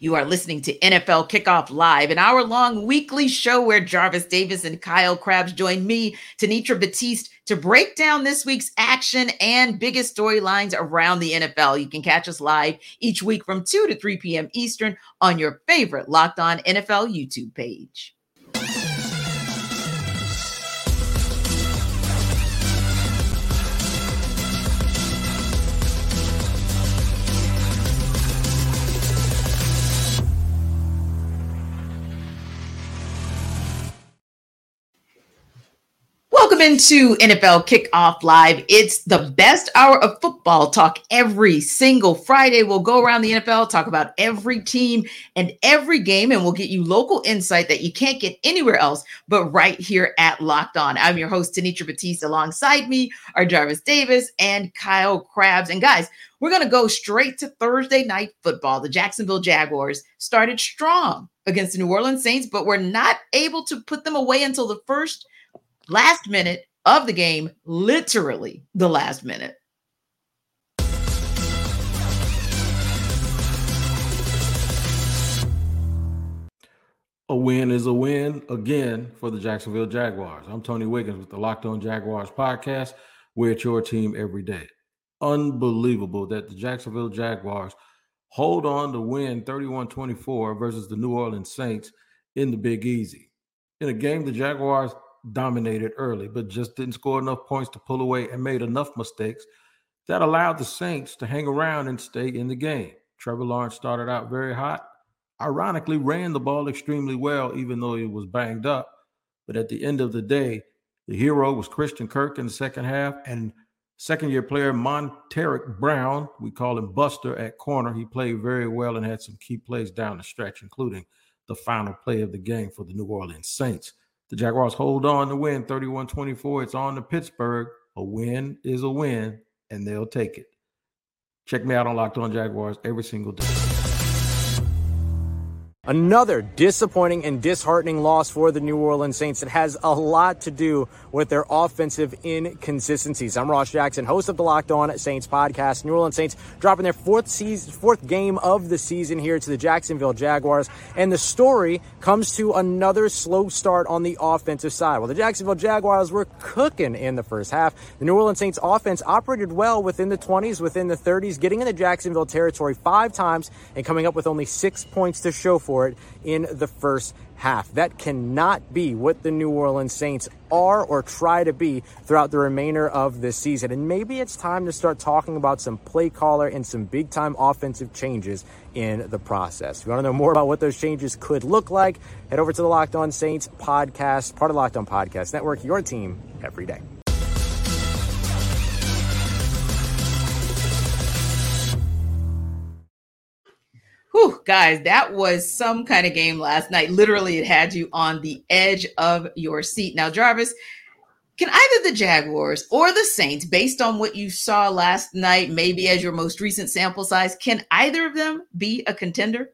You are listening to NFL Kickoff Live, an hour long weekly show where Jarvis Davis and Kyle Crabbs join me, Tanitra Batiste, to break down this week's action and biggest storylines around the NFL. You can catch us live each week from 2 to 3 p.m. Eastern on your favorite Locked On NFL YouTube page. Welcome into NFL Kickoff Live. It's the best hour of football talk every single Friday. We'll go around the NFL, talk about every team and every game, and we'll get you local insight that you can't get anywhere else but right here at Locked On. I'm your host, Tanitra Batiste. Alongside me are Jarvis Davis and Kyle Crabbs. And guys, we're going to go straight to Thursday night football. The Jacksonville Jaguars started strong against the New Orleans Saints, but were not able to put them away until the first – last minute of the game, literally the last minute. A win is a win again for the Jacksonville Jaguars. I'm Tony Wiggins with the Locked On Jaguars podcast. We're at your team every day. Unbelievable that the Jacksonville Jaguars hold on to win 31 24 versus the New Orleans Saints in the Big Easy. In a game, the Jaguars dominated early, but just didn't score enough points to pull away and made enough mistakes that allowed the Saints to hang around and stay in the game. Trevor Lawrence started out very hot, ironically, ran the ball extremely well, even though he was banged up. But at the end of the day, the hero was Christian Kirk in the second half, and second year player Montaric Brown, we call him Buster at corner. He played very well and had some key plays down the stretch, including the final play of the game for the New Orleans Saints. The Jaguars hold on to win 31 24. It's on to Pittsburgh. A win is a win, and they'll take it. Check me out on Locked On Jaguars every single day. Another disappointing and disheartening loss for the New Orleans Saints. It has a lot to do with their offensive inconsistencies. I'm Ross Jackson, host of the Locked On Saints podcast. New Orleans Saints dropping their fourth season, fourth game of the season here to the Jacksonville Jaguars, and the story comes to another slow start on the offensive side. Well, the Jacksonville Jaguars were cooking in the first half. The New Orleans Saints offense operated well within the 20s, within the 30s, getting in the Jacksonville territory five times and coming up with only six points to show for it in the first half. That cannot be what the New Orleans Saints are or try to be throughout the remainder of this season. And maybe it's time to start talking about some play caller and some big time offensive changes in the process. If you want to know more about what those changes could look like, head over to the Locked On Saints podcast, part of Locked On Podcast Network, your team every day. Whew, guys, that was some kind of game last night. Literally, it had you on the edge of your seat. Now, Jarvis, can either the Jaguars or the Saints, based on what you saw last night, maybe as your most recent sample size, can either of them be a contender?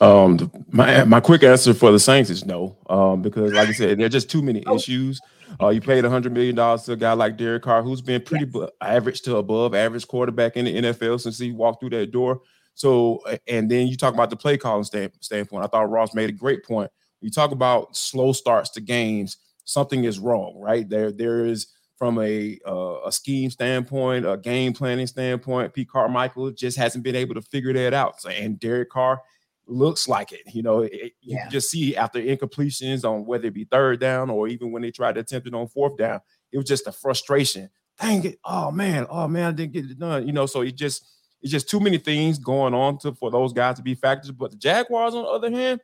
Um, my my quick answer for the Saints is no, um, because like I said, there are just too many oh. issues. Uh, you paid hundred million dollars to a guy like Derek Carr, who's been pretty yes. bu- average to above average quarterback in the NFL since he walked through that door. So, and then you talk about the play calling stand, standpoint. I thought Ross made a great point. You talk about slow starts to games. Something is wrong, right? There, there is from a uh, a scheme standpoint, a game planning standpoint. Pete Carmichael just hasn't been able to figure that out. So, and Derek Carr looks like it. You know, it, yeah. you just see after incompletions on whether it be third down or even when they tried to attempt it on fourth down, it was just a frustration. Dang it! Oh man! Oh man! I didn't get it done. You know, so it just it's just too many things going on to for those guys to be factors. But the Jaguars, on the other hand,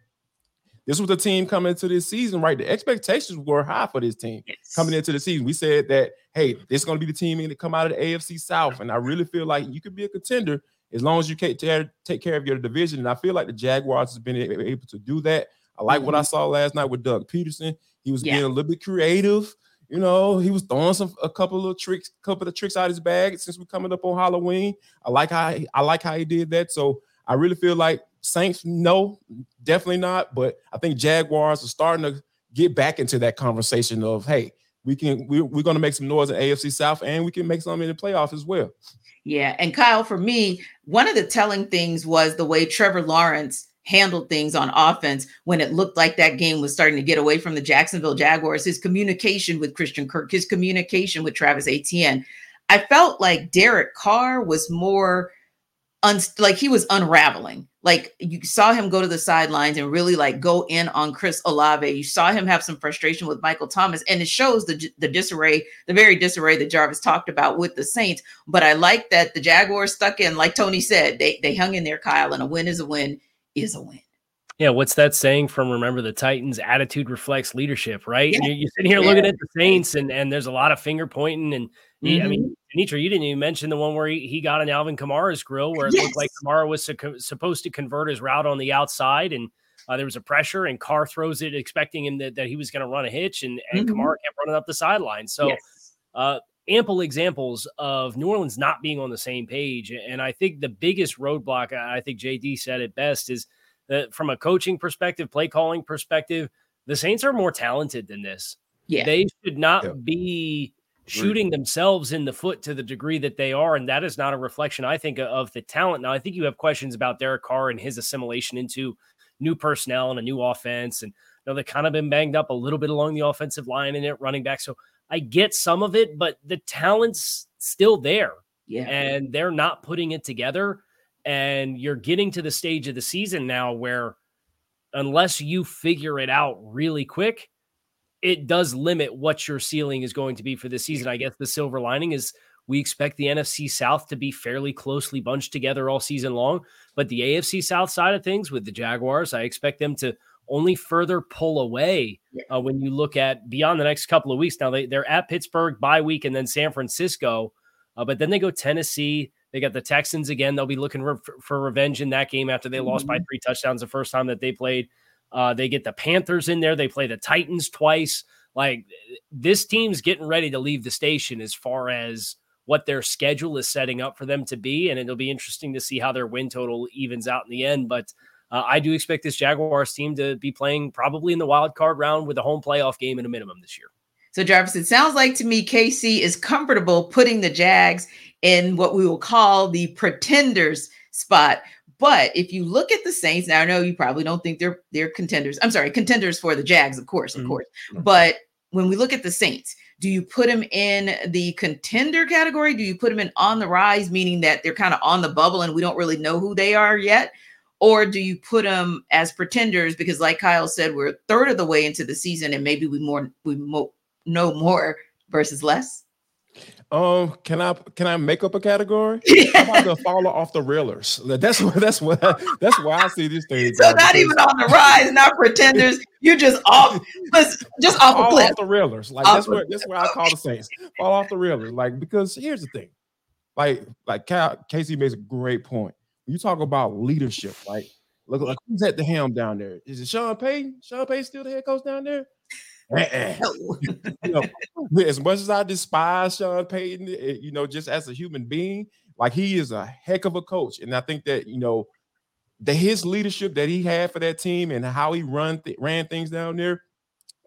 this was the team coming into this season, right? The expectations were high for this team yes. coming into the season. We said that, hey, this is going to be the team to come out of the AFC South. And I really feel like you could be a contender as long as you take care of your division. And I feel like the Jaguars has been able to do that. I like mm-hmm. what I mm-hmm. saw last night with Doug Pederson. He was yeah. being a little bit creative. You know, he was throwing some a couple of tricks, couple of tricks out of his bag since we're coming up on Halloween. I like how I like how he did that. So I really feel like Saints, no, definitely not. But I think Jaguars are starting to get back into that conversation of, hey, we can we, we're going to make some noise in AFC South and we can make some in the playoffs as well. Yeah, and Kyle, for me, one of the telling things was the way Trevor Lawrence handled things on offense when it looked like that game was starting to get away from the Jacksonville Jaguars. His communication with Christian Kirk, his communication with Travis Etienne. I felt like Derek Carr was more un- like he was unraveling. Like you saw him go to the sidelines and really like go in on Chris Olave. You saw him have some frustration with Michael Thomas, and it shows the the disarray, the very disarray that Jarvis talked about with the Saints. But I like that the Jaguars stuck in, like Tony said, they they hung in there, Kyle, and a win is a win is a win. Yeah, what's that saying from Remember the Titans? Attitude reflects leadership, right? Yeah. You're, you're, sitting here yeah. looking at the Saints, and and there's a lot of finger pointing, and he, mm-hmm. I mean, Anitra, you didn't even mention the one where he, he got an Alvin Kamara's grill, where it yes. looked like Kamara was su- supposed to convert his route on the outside, and uh, there was a pressure, and Carr throws it, expecting him that, that he was going to run a hitch, and and mm-hmm. Kamara kept running up the sideline. So. Yes. Uh, ample examples of New Orleans not being on the same page. And I think the biggest roadblock, I think JD said it best, is that from a coaching perspective, play calling perspective, the Saints are more talented than this. Yeah. They should not yeah. be shooting themselves in the foot to the degree that they are. And that is not a reflection, I think, of the talent. Now, I think you have questions about Derek Carr and his assimilation into new personnel and a new offense. And you know, they've kind of been banged up a little bit along the offensive line and it running back. So I get some of it, but the talent's still there. Yeah. And they're not putting it together. And you're getting to the stage of the season now where, unless you figure it out really quick, it does limit what your ceiling is going to be for the season. I guess the silver lining is we expect the NFC South to be fairly closely bunched together all season long. But the AFC South side of things with the Jaguars, I expect them to only further pull away uh, when you look at beyond the next couple of weeks. Now they, they're at Pittsburgh bye week and then San Francisco, uh, but then they go Tennessee, they got the Texans again. They'll be looking for, for revenge in that game after they mm-hmm. lost by mm-hmm. three touchdowns the first time that they played. Uh, they get the Panthers in there. They play the Titans twice. Like this team's getting ready to leave the station as far as what their schedule is setting up for them to be. And it'll be interesting to see how their win total evens out in the end. But uh, I do expect this Jaguars team to be playing probably in the wild card round with a home playoff game in a minimum this year. So, Jarvis, it sounds like to me KC is comfortable putting the Jags in what we will call the pretenders spot. But if you look at the Saints, now I know you probably don't think they're they're contenders. I'm sorry, contenders for the Jags, of course, of mm-hmm. course. But when we look at the Saints, do you put them in the contender category? Do you put them in on the rise, meaning that they're kind of on the bubble and we don't really know who they are yet? Or do you put them as pretenders because, like Kyle said, we're a third of the way into the season and maybe we more we mo- know more versus less? Um, can I can I make up a category? About the follow off the railers? That's what that's what that's why I see this thing. So not even on the rise, not pretenders. You're just off, just off a cliff. Off the railers, like off that's where that's what I call the Saints. Fall off the railers, like because here's the thing, like like Casey makes a great point. You talk about leadership, right? look like who's at the helm down there? Is it Sean Payton? Sean Payton still the head coach down there? you know, as much as I despise Sean Payton, eh, you know, just as a human being, like he is a heck of a coach, and I think that you know that his leadership that he had for that team and how he run th- ran things down there,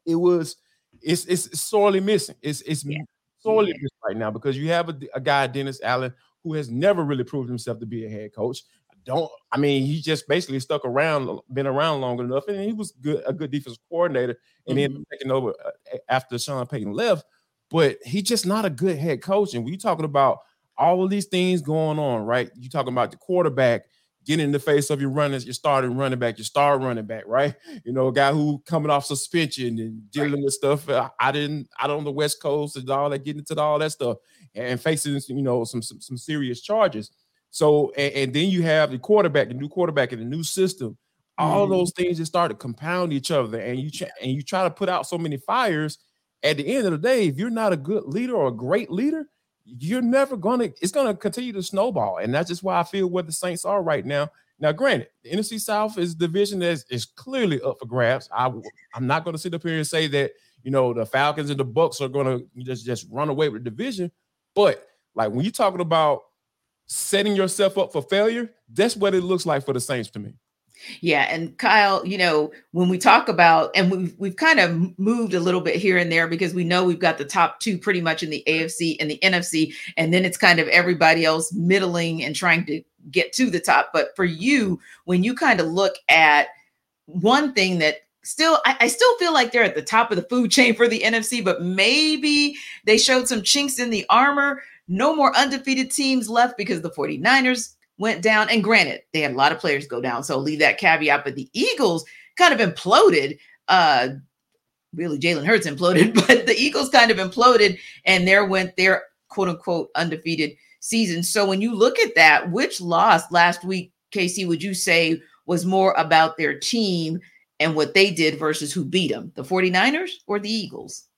it was it's it's sorely missing. It's it's yeah. sorely yeah. missing right now because you have a, a guy Dennis Allen who has never really proved himself to be a head coach don't I mean he just basically stuck around, been around long enough, and he was good a good defensive coordinator, and mm-hmm. then taking over uh, after Sean Payton left. But he's just not a good head coach. And we talking about all of these things going on, right? You talking about the quarterback getting in the face of your runners, your starting running back, your star running back, right? You know, a guy who coming off suspension and dealing right. with stuff. Uh, I didn't, out on the West Coast and all that, getting into all that stuff and facing, you know, some some, some serious charges. So and, and, then you have the quarterback, the new quarterback in the new system. All mm-hmm. those things just start to compound each other, and you ch- and you try to put out so many fires. At the end of the day, if you're not a good leader or a great leader, you're never gonna. It's gonna continue to snowball, and that's just why I feel where the Saints are right now. Now, granted, the NFC South is a division that is, is clearly up for grabs. I I'm not going to sit up here and say that you know the Falcons and the Bucks are going to just just run away with the division, but like when you're talking about setting yourself up for failure, that's what it looks like for the Saints to me. Yeah, and Kyle, you know, when we talk about and we've we've kind of moved a little bit here and there because we know we've got the top two pretty much in the AFC and the NFC, and then it's kind of everybody else middling and trying to get to the top. But for you, when you kind of look at one thing that still I, I, still feel like they're at the top of the food chain for the NFC, but maybe they showed some chinks in the armor. No more undefeated teams left because the 49ers went down. And granted, they had a lot of players go down. So leave that caveat. But the Eagles kind of imploded. Uh really Jalen Hurts imploded, but the Eagles kind of imploded and there went their quote unquote undefeated season. So when you look at that, which loss last week, Casey, would you say was more about their team and what they did versus who beat them, the 49ers or the Eagles?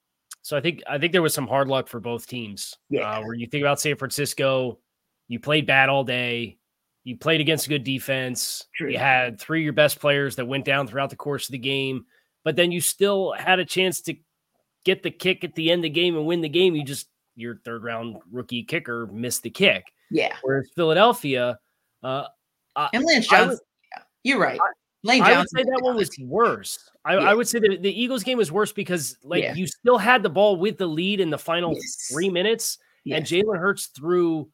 So I think I think there was some hard luck for both teams. Yeah. Uh, where you think about San Francisco, you played bad all day. You played against a good defense. True. You had three of your best players that went down throughout the course of the game, but then you still had a chance to get the kick at the end of the game and win the game. You just your third round rookie kicker missed the kick. Yeah. Whereas Philadelphia, uh, and Lance Johnson, yeah, you're right. Lane I would say that one was worse. I, yeah. I would say that the Eagles game was worse because like yeah. you still had the ball with the lead in the final yes. three minutes, yes. and Jalen Hurts threw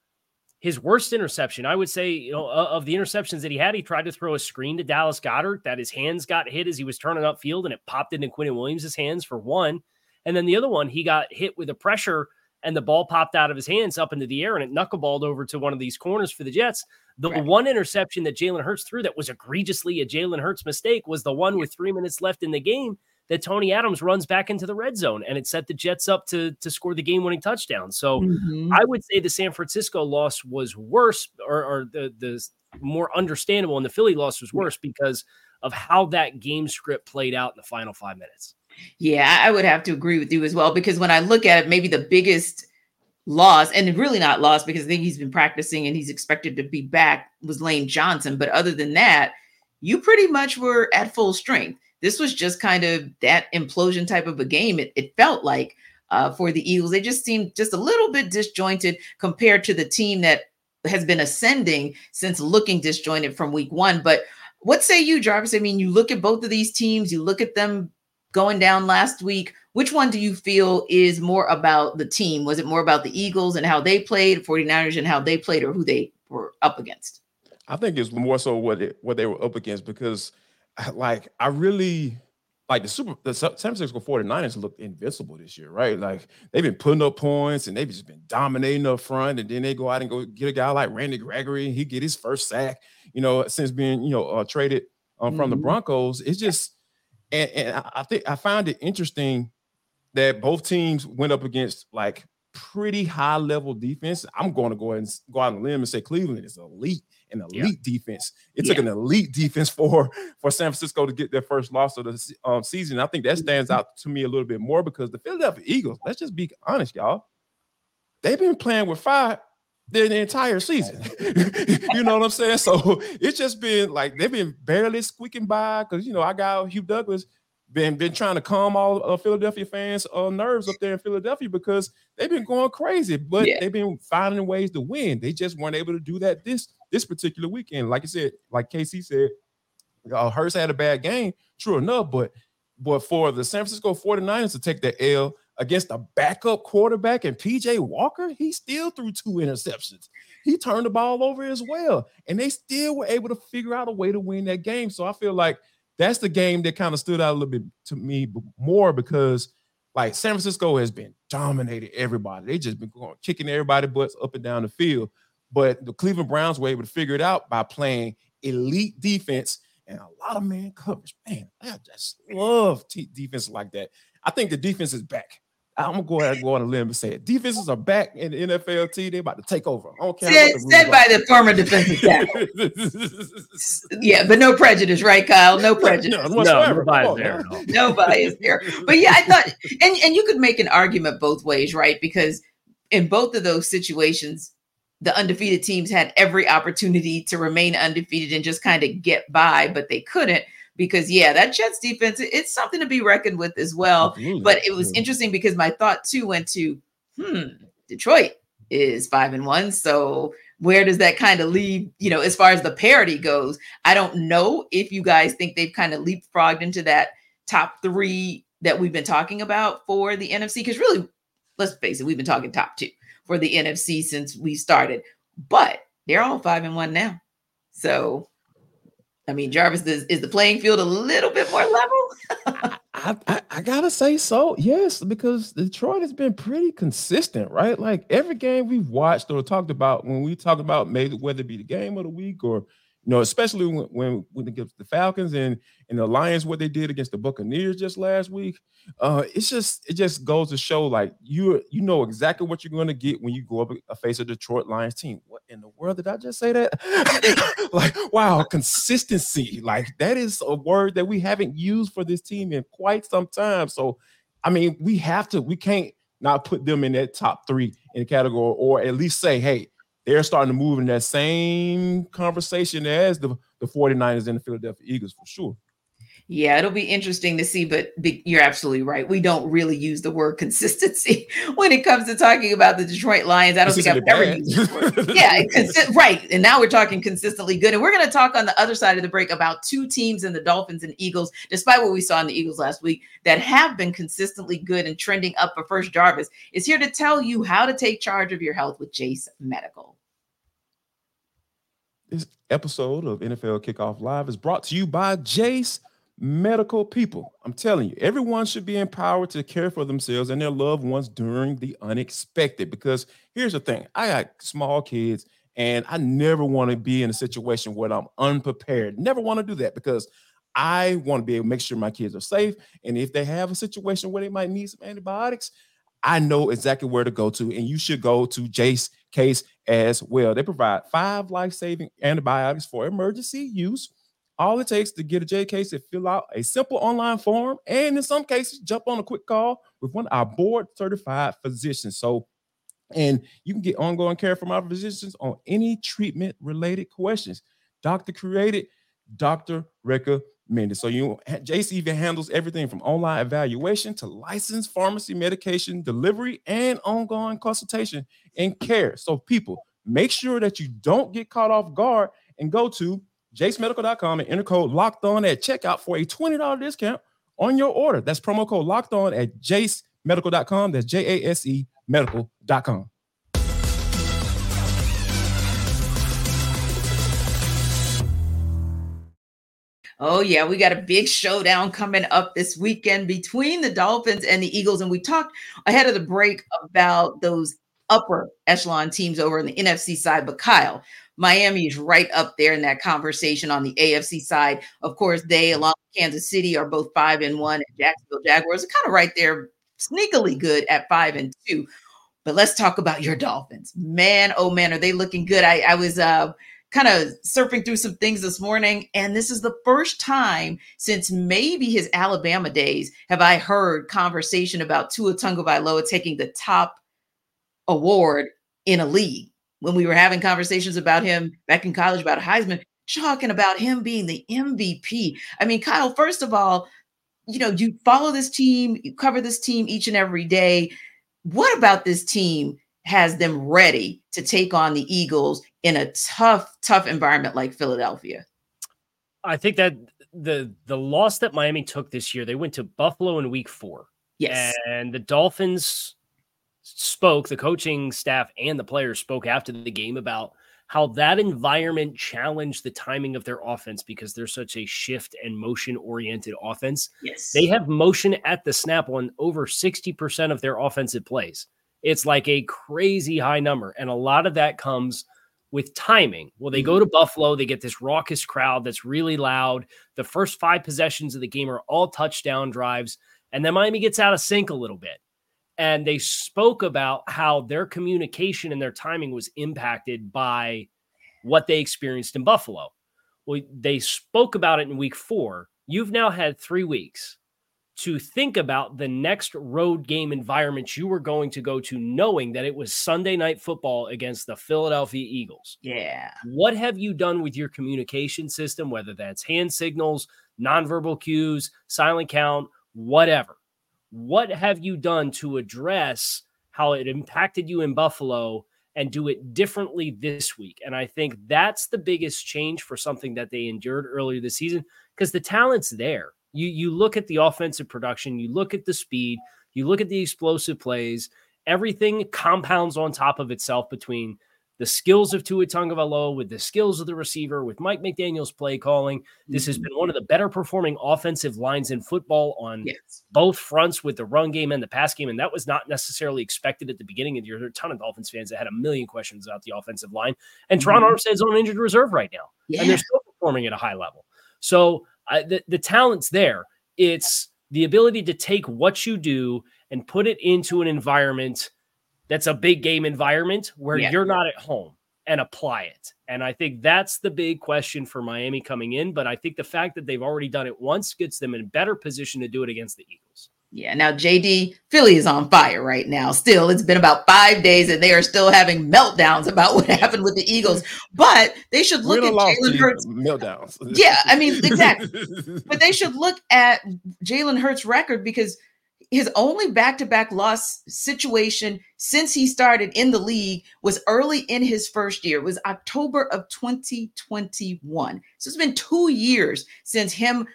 his worst interception. I would say, you know, of the interceptions that he had, he tried to throw a screen to Dallas Goedert that his hands got hit as he was turning upfield, and it popped into Quinnen Williams' hands for one. And then the other one, he got hit with a pressure and the ball popped out of his hands up into the air and it knuckleballed over to one of these corners for the Jets. The right. one interception that Jalen Hurts threw that was egregiously a Jalen Hurts mistake was the one with three minutes left in the game that Tony Adams runs back into the red zone and it set the Jets up to, to score the game winning touchdown. So mm-hmm. I would say the San Francisco loss was worse or, or the, the more understandable and the Philly loss was worse because of how that game script played out in the final five minutes. Yeah, I would have to agree with you as well because when I look at it, maybe the biggest loss, and really not loss because I think he's been practicing and he's expected to be back, was Lane Johnson. But other than that, you pretty much were at full strength. This was just kind of that implosion type of a game. It, it felt like uh, for the Eagles. They just seemed just a little bit disjointed compared to the team that has been ascending since looking disjointed from week one. But what say you, Jarvis? I mean, you look at both of these teams, you look at them going down last week. Which one do you feel is more about the team? Was it more about the Eagles and how they played, 49ers and how they played, or who they were up against? I think it's more so what it, what they were up against because, like, I really like the super the San Francisco 49ers looked invincible this year, right? Like they've been putting up points and they've just been dominating up front, and then they go out and go get a guy like Randy Gregory, he get his first sack, you know, since being you know uh, traded um, from mm-hmm. the Broncos. It's just and, and I think I found it interesting that both teams went up against like pretty high level defense. I'm going to go ahead and go out on a limb and say Cleveland is elite, an elite yeah. defense. It yeah. took an elite defense for for San Francisco to get their first loss of the um, season. I think that stands mm-hmm. out to me a little bit more because the Philadelphia Eagles. Let's just be honest, y'all. They've been playing with fire the, the entire season. you know what I'm saying? So it's just been like they've been barely squeaking by because you know I got Hugh Douglas been been trying to calm all uh, Philadelphia fans' uh, nerves up there in Philadelphia because they've been going crazy, but yeah. they've been finding ways to win. They just weren't able to do that this this particular weekend. Like I said, like Casey said, uh, Hurts had a bad game, true enough, but but for the San Francisco 49ers to take the L against a backup quarterback and PJ Walker, he still threw two interceptions. He turned the ball over as well. And they still were able to figure out a way to win that game. So I feel like that's the game that kind of stood out a little bit to me more because like San Francisco has been dominated everybody. They just been going, kicking everybody butts up and down the field. But the Cleveland Browns were able to figure it out by playing elite defense and a lot of man coverage. Man, I just love t- defense like that. I think the defense is back. I'm gonna go ahead and go on a limb and say it. Defenses are back in the NFL NFLT. They're about to take over. I don't care. Said, said by the former defensive tackle. yeah, but no prejudice, right, Kyle? No prejudice. No, no, no bias there. No. no bias there. But yeah, I thought, and and you could make an argument both ways, right? Because in both of those situations, the undefeated teams had every opportunity to remain undefeated and just kind of get by, but they couldn't because yeah, that Jets defense it's something to be reckoned with as well. Absolutely. But it was interesting because my thought too went to hmm, Detroit is five and one, so where does that kind of leave you know as far as the parity goes? I don't know if you guys think they've kind of leapfrogged into that top three that we've been talking about for the NFC because really, let's face it, we've been talking top two for the NFC since we started. But they're all five and one now. So, I mean, Jarvis is, is the playing field a little bit more level. I, I, I, gotta say so, yes, because Detroit has been pretty consistent, right? Like every game we've watched or talked about, when we talk about maybe whether it be the game of the week or you know, especially when when, when against the Falcons and and the Lions, what they did against the Buccaneers just last week, uh, it's just it just goes to show like you you know exactly what you're going to get when you go up a face a Detroit Lions team. What in the world did I just say that? like wow, consistency, like that is a word that we haven't used for this team in quite some time. So, I mean, we have to, we can't not put them in that top three in the category, or at least say, hey they're starting to move in that same conversation as the, the 49ers and the Philadelphia Eagles for sure. Yeah, it'll be interesting to see, but you're absolutely right. We don't really use the word consistency when it comes to talking about the Detroit Lions. I don't think I've ever used it. yeah, consi- right. And now we're talking consistently good. And we're going to talk on the other side of the break about two teams in the Dolphins and Eagles, despite what we saw in the Eagles last week, that have been consistently good and trending up. But first, Jarvis is here to tell you how to take charge of your health with Jase Medical. This episode of NFL Kickoff Live is brought to you by Jase Medical People. I'm telling you, everyone should be empowered to care for themselves and their loved ones during the unexpected. Because here's the thing I got small kids, and I never want to be in a situation where I'm unprepared. Never want to do that because I want to be able to make sure my kids are safe. And if they have a situation where they might need some antibiotics, I know exactly where to go to, and you should go to Jase Case as well. They provide five life-saving antibiotics for emergency use. All it takes to get a case is fill out a simple online form, and in some cases, jump on a quick call with one of our board-certified physicians. So, and you can get ongoing care from our physicians on any treatment-related questions. Doctor created, doctor recommended minutes. So you JC even handles everything from online evaluation to licensed pharmacy medication delivery and ongoing consultation and care. So people, make sure that you don't get caught off guard and go to jasemedical.com and enter code locked on at checkout for a $20 discount on your order. That's promo code locked on at jasemedical.com. That's J-A-S-E medical.com. Oh, yeah, we got a big showdown coming up this weekend between the Dolphins and the Eagles. And we talked ahead of the break about those upper echelon teams over in the NFC side. But Kyle, Miami is right up there in that conversation on the AFC side. Of course, they, along with Kansas City, are both five and one, and Jacksonville Jaguars are kind of right there, sneakily good at five and two. But let's talk about your Dolphins. Man, oh man, are they looking good? I, I was uh kind of surfing through some things this morning, and this is the first time since maybe his Alabama days have I heard conversation about Tua Tagovailoa taking the top award in a league. When we were having conversations about him back in college about Heisman, talking about him being the MVP. I mean, Kyle, first of all, you know, you follow this team, you cover this team each and every day. What about this team has them ready to take on the Eagles in a tough, tough environment like Philadelphia. I think that the the loss that Miami took this year, they went to Buffalo in week four. Yes. And the Dolphins spoke, the coaching staff and the players spoke after the game about how that environment challenged the timing of their offense because they're such a shift and motion oriented offense. Yes. They have motion at the snap on over 60% of their offensive plays. It's like a crazy high number. And a lot of that comes with timing. Well, they go mm-hmm. to Buffalo, they get this raucous crowd that's really loud. The first five possessions of the game are all touchdown drives. And then Miami gets out of sync a little bit. And they spoke about how their communication and their timing was impacted by what they experienced in Buffalo. Well, they spoke about it in week four. You've now had three weeks to think about the next road game environment you were going to go to, knowing that it was Sunday night football against the Philadelphia Eagles. Yeah. What have you done with your communication system, whether that's hand signals, nonverbal cues, silent count, whatever? What have you done to address how it impacted you in Buffalo and do it differently this week? And I think that's the biggest change for something that they endured earlier this season because the talent's there you you look at the offensive production, you look at the speed, you look at the explosive plays, everything compounds on top of itself between the skills of Tua Tagovailoa, with the skills of the receiver, with Mike McDaniel's play calling. This has mm-hmm. been one of the better performing offensive lines in football on yes. both fronts with the run game and the pass game. And that was not necessarily expected at the beginning of the year. There are a ton of Dolphins fans that had a million questions about the offensive line. And mm-hmm. Terron Armstead's on injured reserve right now. Yeah. And they're still performing at a high level. So uh, the, the talent's there. It's the ability to take what you do and put it into an environment that's a big game environment where yeah. you're not at home and apply it. And I think that's the big question for Miami coming in. But I think the fact that they've already done it once gets them in a better position to do it against the Eagles. Yeah. Now, JD, Philly is on fire right now. Still, it's been about five days and they are still having meltdowns about what happened with the Eagles. But they should look at Jalen Hurts. Meltdowns. Yeah. I mean, exactly. but they should look at Jalen Hurts' record because his only back-to-back loss situation since he started in the league was early in his first year. It was October of 2021. So it's been two years since him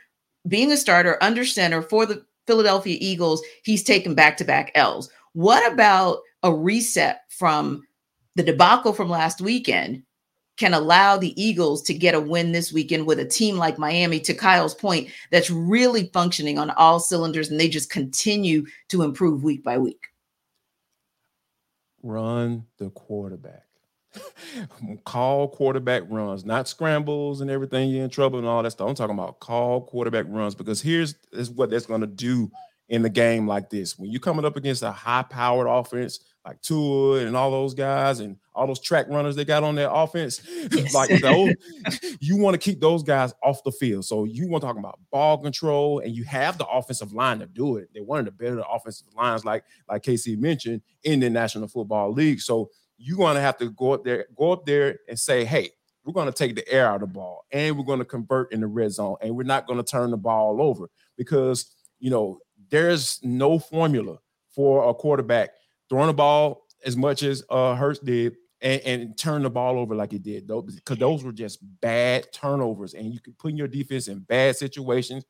being a starter under center for the Philadelphia Eagles. He's taken back-to-back L's. What about a reset from the debacle from last weekend can allow the Eagles to get a win this weekend with a team like Miami, to Kyle's point, that's really functioning on all cylinders and they just continue to improve week by week. Run the quarterback. Call quarterback runs, not scrambles and everything. You're in trouble and all that stuff. I'm talking about call quarterback runs because here's is what that's going to do in the game like this. When you're coming up against a high powered offense like Tua and all those guys and all those track runners they got on their offense, yes. like those, you want to keep those guys off the field. So you want to talk about ball control, and you have the offensive line to do it. They're one of the better offensive lines, like like KC mentioned, in the National Football League. So you're going to have to go up there, go up there and say, hey, we're going to take the air out of the ball and we're going to convert in the red zone and we're not going to turn the ball over because you know there's no formula for a quarterback throwing the ball as much as uh Hurts did and, and turn the ball over like he did, though, because those were just bad turnovers, and you can put your defense in bad situations.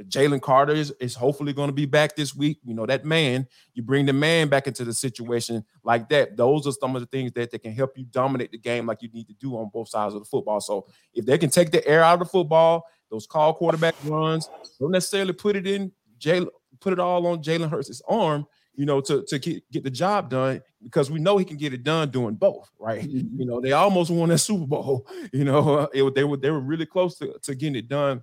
Jalen Carter is, is hopefully going to be back this week. You know, that man, you bring the man back into the situation like that. Those are some of the things that, that can help you dominate the game like you need to do on both sides of the football. So if they can take the air out of the football, those call quarterback runs, don't necessarily put it in Jalen, put it all on Jalen Hurts' arm, you know, to, to get, get the job done because we know he can get it done doing both, right? Mm-hmm. You know, they almost won that Super Bowl. You know, it, they were they were really close to, to getting it done,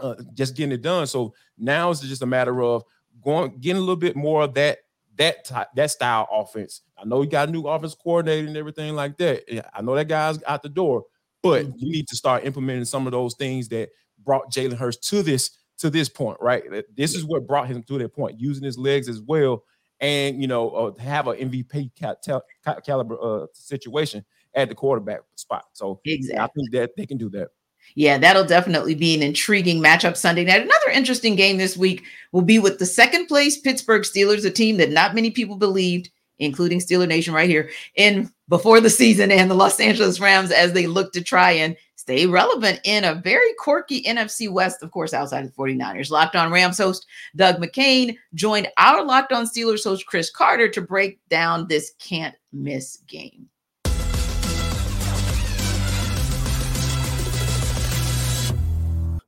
uh, just getting it done. So now it's just a matter of going getting a little bit more of that that type that style offense. I know you got a new offense coordinator and everything like that. I know that guy's out the door, but mm-hmm. you need to start implementing some of those things that brought Jalen Hurts to this to this point, right? This is what brought him to that point, using his legs as well and you know uh, have an MVP caliber uh, situation at the quarterback spot. So exactly. I think that they can do that. Yeah, that'll definitely be an intriguing matchup Sunday night. Another interesting game this week will be with the second place Pittsburgh Steelers, a team that not many people believed, including Steeler Nation right here, in before the season, and the Los Angeles Rams as they look to try and stay relevant in a very quirky NFC West, of course, outside of the 49ers. Locked on Rams host Doug McCain joined our Locked on Steelers host Chris Carter to break down this can't miss game.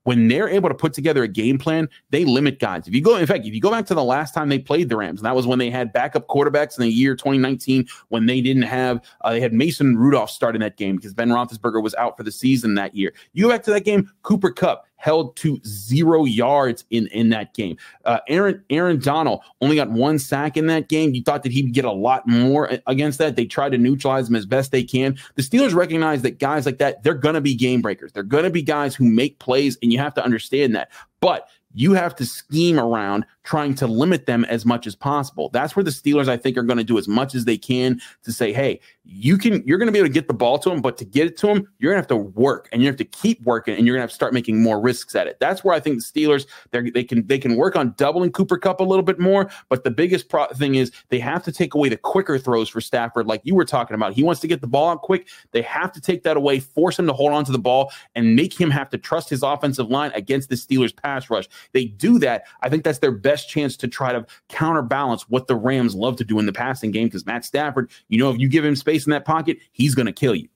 When they're able to put together a game plan, they limit guys. If you go, in fact, if you go back to the last time they played the Rams, and that was when they had backup quarterbacks in the year 2019, when they didn't have, uh, they had Mason Rudolph starting that game because Ben Roethlisberger was out for the season that year. You go back to that game, Cooper Kupp held to zero yards in in that game. Uh, Aaron Aaron Donald only got one sack in that game. You thought that he'd get a lot more against that. They tried to neutralize him as best they can. The Steelers recognize that guys like that they're to be game breakers. They're to be guys who make plays, and you have to understand that. But you have to scheme around trying to limit them as much as possible. That's where the Steelers, I think, are going to do as much as they can to say, hey, you can, you're going to be able to get the ball to them, but to get it to them, you're going to have to work and you have to keep working and you're going to have to start making more risks at it. That's where I think the Steelers, they can, they can work on doubling Cooper Kupp a little bit more. But the biggest pro- thing is they have to take away the quicker throws for Stafford, like you were talking about. He wants to get the ball out quick. They have to take that away, force him to hold on to the ball and make him have to trust his offensive line against the Steelers pass rush. They do that. I think that's their best best chance to try to counterbalance what the Rams love to do in the passing game. Because Matt Stafford, you know, if you give him space in that pocket, he's going to kill you.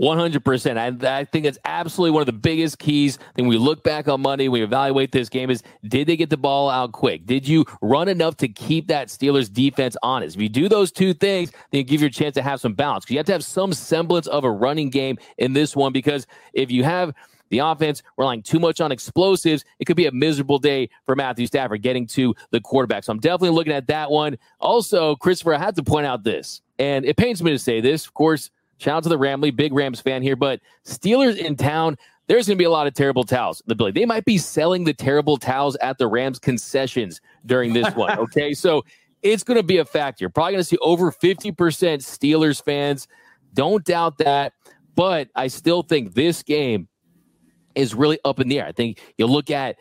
100%. I, I think it's absolutely one of the biggest keys. Then we look back on Monday, we evaluate this game is did they get the ball out quick? Did you run enough to keep that Steelers defense honest? If you do those two things, then you give your chance to have some balance. Because you have to have some semblance of a running game in this one because if you have the offense relying too much on explosives, it could be a miserable day for Matthew Stafford getting to the quarterback. So I'm definitely looking at that one. Also, Christopher, I had to point out this, and it pains me to say this. Of course, Shout out to the Ramley, big Rams fan here. But Steelers in town, there's going to be a lot of terrible towels. The Billy, they might be selling the terrible towels at the Rams concessions during this one. Okay, so it's going to be a factor. Probably going to see over 50% Steelers fans. Don't doubt that. But I still think this game is really up in the air. I think you look at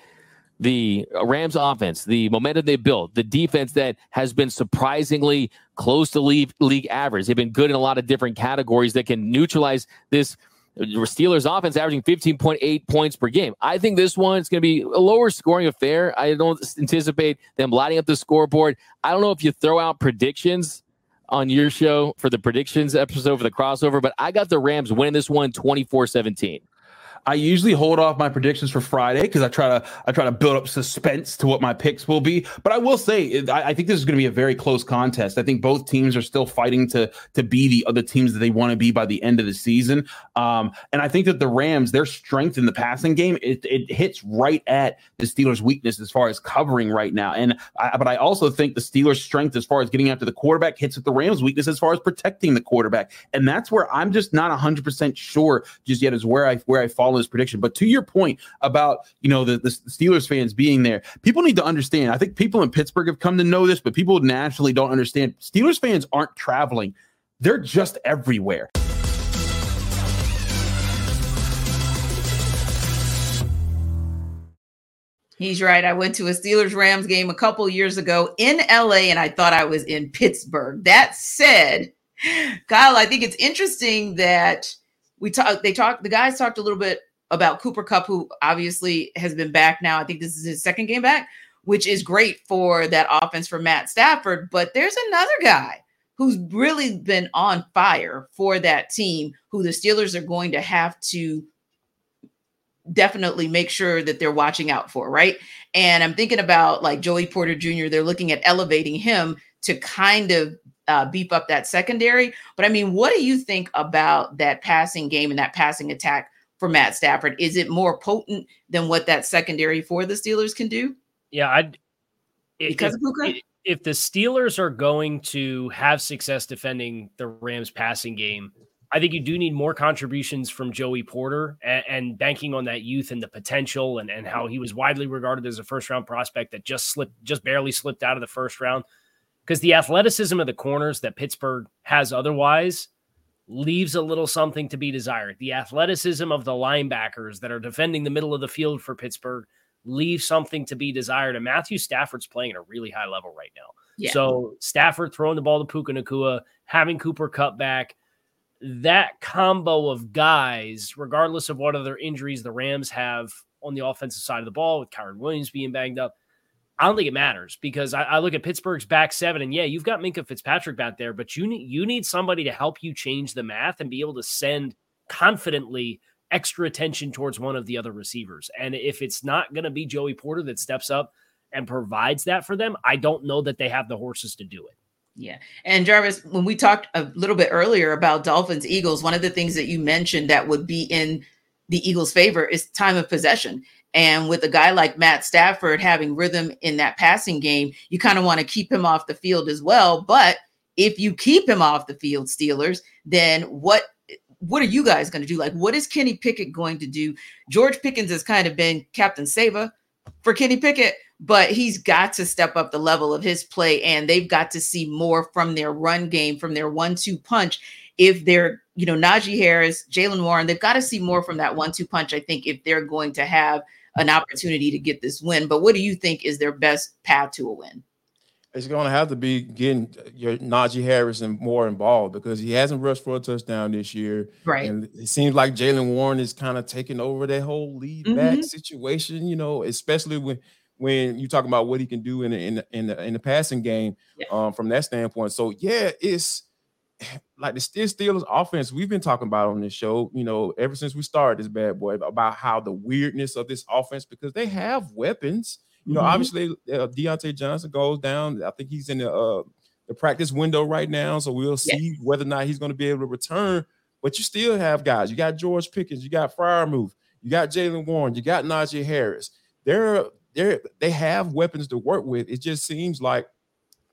the Rams offense, the momentum they built, the defense that has been surprisingly close to league, league average. They've been good in a lot of different categories that can neutralize this Steelers offense averaging 15.8 points per game. I think this one is going to be a lower scoring affair. I don't anticipate them lighting up the scoreboard. I don't know if you throw out predictions on your show for the predictions episode for the crossover, but I got the Rams winning this one 24 17. I usually hold off my predictions for Friday because I try to I try to build up suspense to what my picks will be. But I will say I, I think this is going to be a very close contest. I think both teams are still fighting to to be the other teams that they want to be by the end of the season. Um, and I think that the Rams, their strength in the passing game, it, it hits right at the Steelers' weakness as far as covering right now. And I, but I also think the Steelers' strength as far as getting after the quarterback hits at the Rams' weakness as far as protecting the quarterback. And that's where I'm just not 100 percent sure just yet is where I where I fall follow this prediction. But to your point about you know the, the Steelers fans being there, people need to understand. I think people in Pittsburgh have come to know this, but people naturally don't understand. Steelers fans aren't traveling; they're just everywhere. He's right. I went to a Steelers Rams game a couple years ago in LA and I thought I was in Pittsburgh. That said, Kyle, I think it's interesting that we talked they talked the guys talked a little bit about Cooper Kupp, who obviously has been back now. I think this is his second game back, which is great for that offense for Matt Stafford. But there's another guy who's really been on fire for that team, who the Steelers are going to have to definitely make sure that they're watching out for, right? And I'm thinking about like Joey Porter Jr., they're looking at elevating him to kind of uh, beef up that secondary. But I mean, what do you think about that passing game and that passing attack for Matt Stafford? Is it more potent than what that secondary for the Steelers can do? Yeah, I'd because if, of If the Steelers are going to have success defending the Rams passing game, I think you do need more contributions from Joey Porter and, and, banking on that youth and the potential and, and how he was widely regarded as a first round prospect that just slipped, just barely slipped out of the first round because the athleticism of the corners that Pittsburgh has otherwise leaves a little something to be desired. The athleticism of the linebackers that are defending the middle of the field for Pittsburgh leaves something to be desired. And Matthew Stafford's playing at a really high level right now. Yeah. So Stafford throwing the ball to Puka Nacua, having Cooper cut back, that combo of guys, regardless of what other injuries the Rams have on the offensive side of the ball, with Kyren Williams being banged up, I don't think it matters because I, I, look at Pittsburgh's back seven, and yeah, you've got Minkah Fitzpatrick back there, but you need you need somebody to help you change the math and be able to send confidently extra attention towards one of the other receivers. And if it's not going to be Joey Porter that steps up and provides that for them, I don't know that they have the horses to do it. Yeah. And Jarvis, when we talked a little bit earlier about Dolphins Eagles, one of the things that you mentioned that would be in the Eagles' favor is time of possession. And with a guy like Matt Stafford having rhythm in that passing game, you kind of want to keep him off the field as well. But if you keep him off the field, Steelers, then what what are you guys going to do? Like, what is Kenny Pickett going to do? George Pickens has kind of been Captain Sava for Kenny Pickett, but he's got to step up the level of his play, and they've got to see more from their run game, from their one-two punch. If they're, you know, Najee Harris, Jaylen Warren, they've got to see more from that one-two punch. I think if they're going to have an opportunity to get this win. But what do you think is their best path to a win? It's going to have to be getting your Najee Harrison more involved because he hasn't rushed for a touchdown this year. Right. And it seems like Jaylen Warren is kind of taking over that whole lead mm-hmm. back situation, you know, especially when when you talk about what he can do in the, in the, in the, in the passing game yeah. um, from that standpoint. So yeah, it's like the Steelers offense we've been talking about on this show, you know, ever since we started this bad boy about how the weirdness of this offense because they have weapons. You know, mm-hmm. obviously uh, Diontae Johnson goes down. I think he's in the uh, the practice window right now, so we'll see yes. whether or not he's going to be able to return. But you still have guys. You got George Pickens, you got Freiermuth, you got Jaylen Warren, you got Najee Harris. They're they they have weapons to work with. It just seems like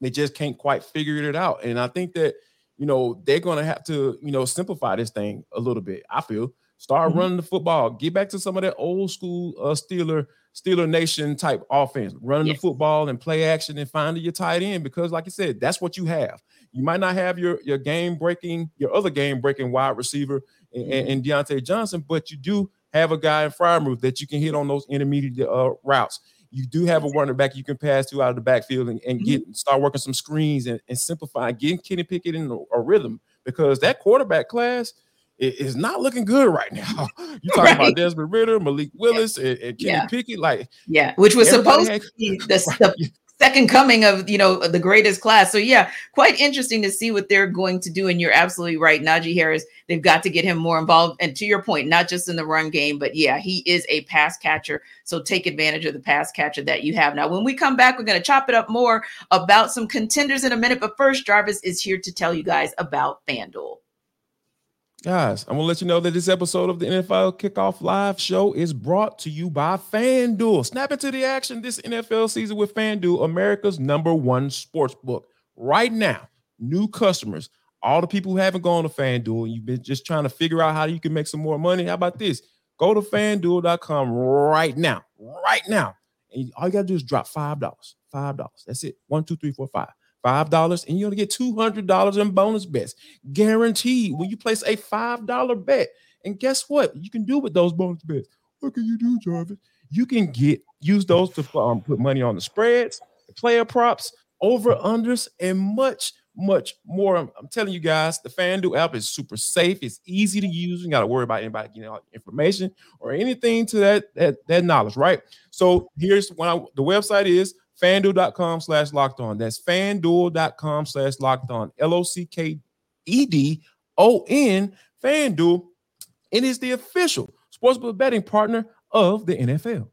they just can't quite figure it out. And I think that you know they're going to have to you know simplify this thing a little bit. I feel start mm-hmm. running the football, get back to some of that old school uh, Steeler Steeler Nation type offense, running yes. the football and play action and finding your tight end because, like I said, that's what you have. You might not have your your game breaking, your other game breaking wide receiver and, mm-hmm. and Diontae Johnson, but you do have a guy in Freiermuth that you can hit on those intermediate uh, routes. You do have a running back you can pass to out of the backfield and, and get mm-hmm. start working some screens and, and simplify, getting Kenny Pickett in a, a rhythm because that quarterback class is not looking good right now. You talking right. about Desmond Ridder, Malik Willis, yeah. and, and Kenny yeah. Pickett, like yeah, which was supposed had, to be the, the second coming of you know the greatest class. So yeah, quite interesting to see what they're going to do. And you're absolutely right, Najee Harris. They've got to get him more involved. And to your point, not just in the run game, but yeah, he is a pass catcher. So take advantage of the pass catcher that you have. Now, when we come back, we're going to chop it up more about some contenders in a minute. But first, Jarvis is here to tell you guys about FanDuel. Guys, I'm gonna let you know that this episode of the NFL Kickoff Live Show is brought to you by FanDuel. Snap into the action this NFL season with FanDuel, America's number one sports book. Right now, new customers, all the people who haven't gone to FanDuel and you've been just trying to figure out how you can make some more money. How about this? Go to fanduel.com right now, right now. And all you gotta do is drop five dollars. Five dollars. That's it. One, two, three, four, five. $5 and you're going to get $200 in bonus bets guaranteed when you place a $5 bet. And guess what? You can do with those bonus bets. What can you do, Jarvis? You can get use those to um, put money on the spreads, player props, over unders, and much, much more. I'm, I'm, telling you guys, the FanDuel app is super safe. It's easy to use. You got to worry about anybody getting information or anything to that, that that knowledge, right? So here's when I, the website is fanduel.com slash locked on. That's fanduel.com slash locked on. L O C K E D O N, Fanduel. And is the official sportsbook betting partner of the NFL.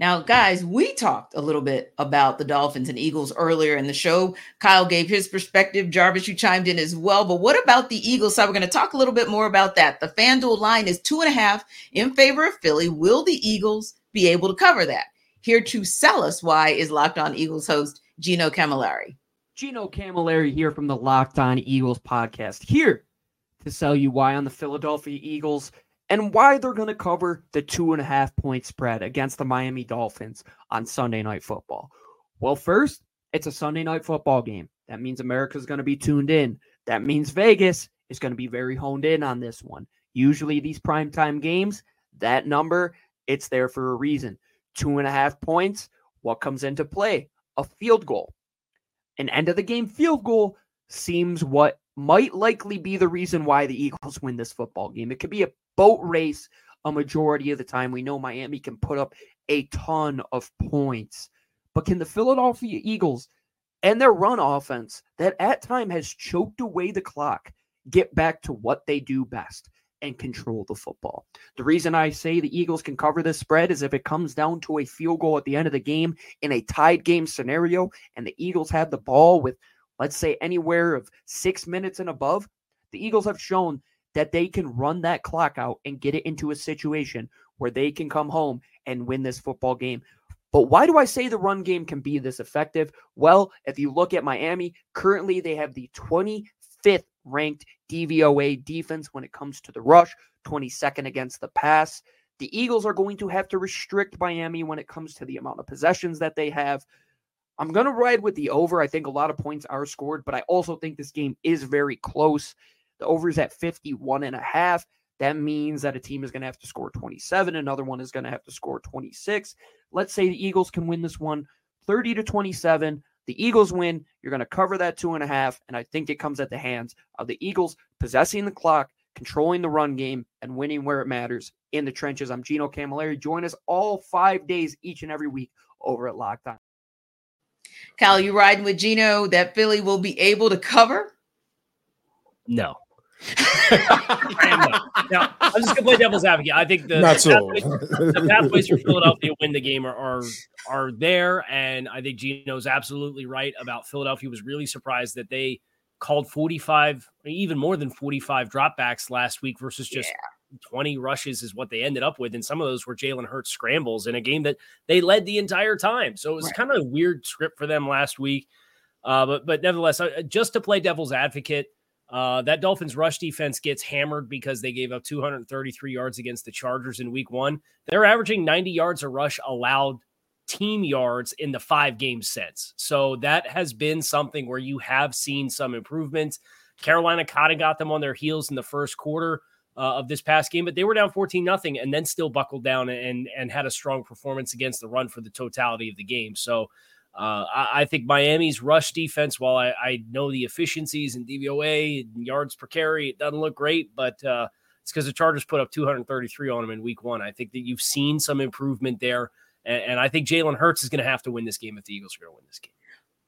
Now, guys, we talked a little bit about the Dolphins and Eagles earlier in the show. Kyle gave his perspective. Jarvis, you chimed in as well. But what about the Eagles So We're going to talk a little bit more about that. The FanDuel line is two and a half in favor of Philly. Will the Eagles be able to cover that. Here to sell us why is Locked On Eagles host Gino Camilleri. Gino Camilleri here from the Locked On Eagles podcast, here to sell you why on the Philadelphia Eagles and why they're going to cover the two and a half point spread against the Miami Dolphins on Sunday Night Football. Well, first, it's a Sunday Night Football game. That means America's going to be tuned in. That means Vegas is going to be very honed in on this one. Usually, these primetime games, that number it's there for a reason. Two and a half points. What comes into play? A field goal. An end of the game field goal seems what might likely be the reason why the Eagles win this football game. It could be a boat race a majority of the time. We know Miami can put up a ton of points. But can the Philadelphia Eagles and their run offense that at time has choked away the clock get back to what they do best? And control the football. The reason I say the Eagles can cover this spread is if it comes down to a field goal at the end of the game in a tied game scenario and the Eagles have the ball with, let's say, anywhere of six minutes and above, the Eagles have shown that they can run that clock out and get it into a situation where they can come home and win this football game. But why do I say the run game can be this effective? Well, if you look at Miami, currently they have the 25th ranked DVOA defense when it comes to the rush, 22nd against the pass. The Eagles are going to have to restrict Miami when it comes to the amount of possessions that they have. I'm going to ride with the over. I think a lot of points are scored, but I also think this game is very close. The over is at 51 and a half. That means that a team is going to have to score 27. Another one is going to have to score 26. Let's say the Eagles can win this one 30 to 27. The Eagles win. You're going to cover that two and a half. And I think it comes at the hands of the Eagles possessing the clock, controlling the run game, and winning where it matters in the trenches. I'm Gino Camilleri. Join us all five days each and every week over at Locked On. Kyle, you riding with Gino that Philly will be able to cover? No. Now, I'm just gonna play devil's advocate. I think the, Not the, so. pathways, the pathways for Philadelphia to win the game are, are are there, and I think Gino's absolutely right about Philadelphia. Was really surprised that they called 45, even more than 45 dropbacks last week versus just 20 rushes is what they ended up with, and some of those were Jalen Hurts scrambles in a game that they led the entire time. So it was Right. kind of a weird script for them last week. Uh, but but nevertheless, uh, just to play devil's advocate, uh, that Dolphins rush defense gets hammered because they gave up 233 yards against the Chargers in week one. They're averaging 90 yards a rush allowed team yards in the five game sets. So that has been something where you have seen some improvements. Carolina kind of got them on their heels in the first quarter uh, of this past game, but they were down 14 nothing and then still buckled down and and had a strong performance against the run for the totality of the game. So uh, I, I think Miami's rush defense, while I, I know the efficiencies and DVOA and yards per carry, it doesn't look great, but uh, it's because the Chargers put up 233 on them in week one. I think that you've seen some improvement there. And, and I think Jalen Hurts is going to have to win this game if the Eagles are going to win this game.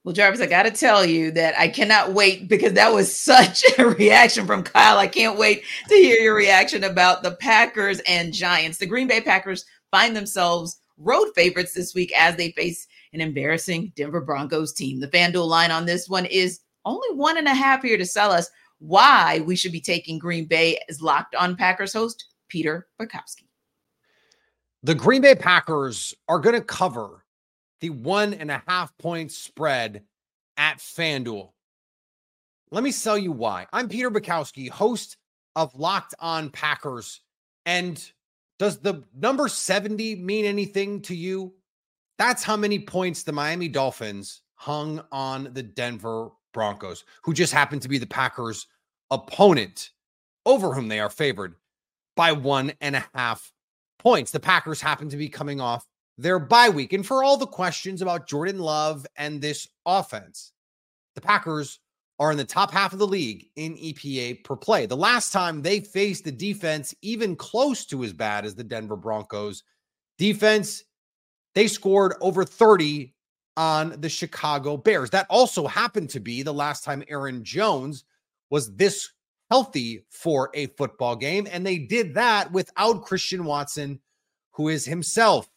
Well, Jarvis, I got to tell you that I cannot wait because that was such a reaction from Kyle. I can't wait to hear your reaction about the Packers and Giants. The Green Bay Packers find themselves road favorites this week as they face an embarrassing Denver Broncos team. The FanDuel line on this one is only one and a half here to sell us why we should be taking Green Bay as locked on Packers host Peter Bukowski. The Green Bay Packers are going to cover the one and a half point spread at FanDuel. Let me tell you why. I'm Peter Bukowski, host of Locked On Packers. And does the number 70 mean anything to you? That's how many points the Miami Dolphins hung on the Denver Broncos, who just happened to be the Packers' opponent over whom they are favored by one and a half points. The Packers happen to be coming off their bye week. And for all the questions about Jordan Love and this offense, the Packers are in the top half of the league in EPA per play. The last time they faced a defense even close to as bad as the Denver Broncos defense, they scored over 30 on the Chicago Bears. That also happened to be the last time Aaron Jones was this healthy for a football game. And they did that without Christian Watson, who is himself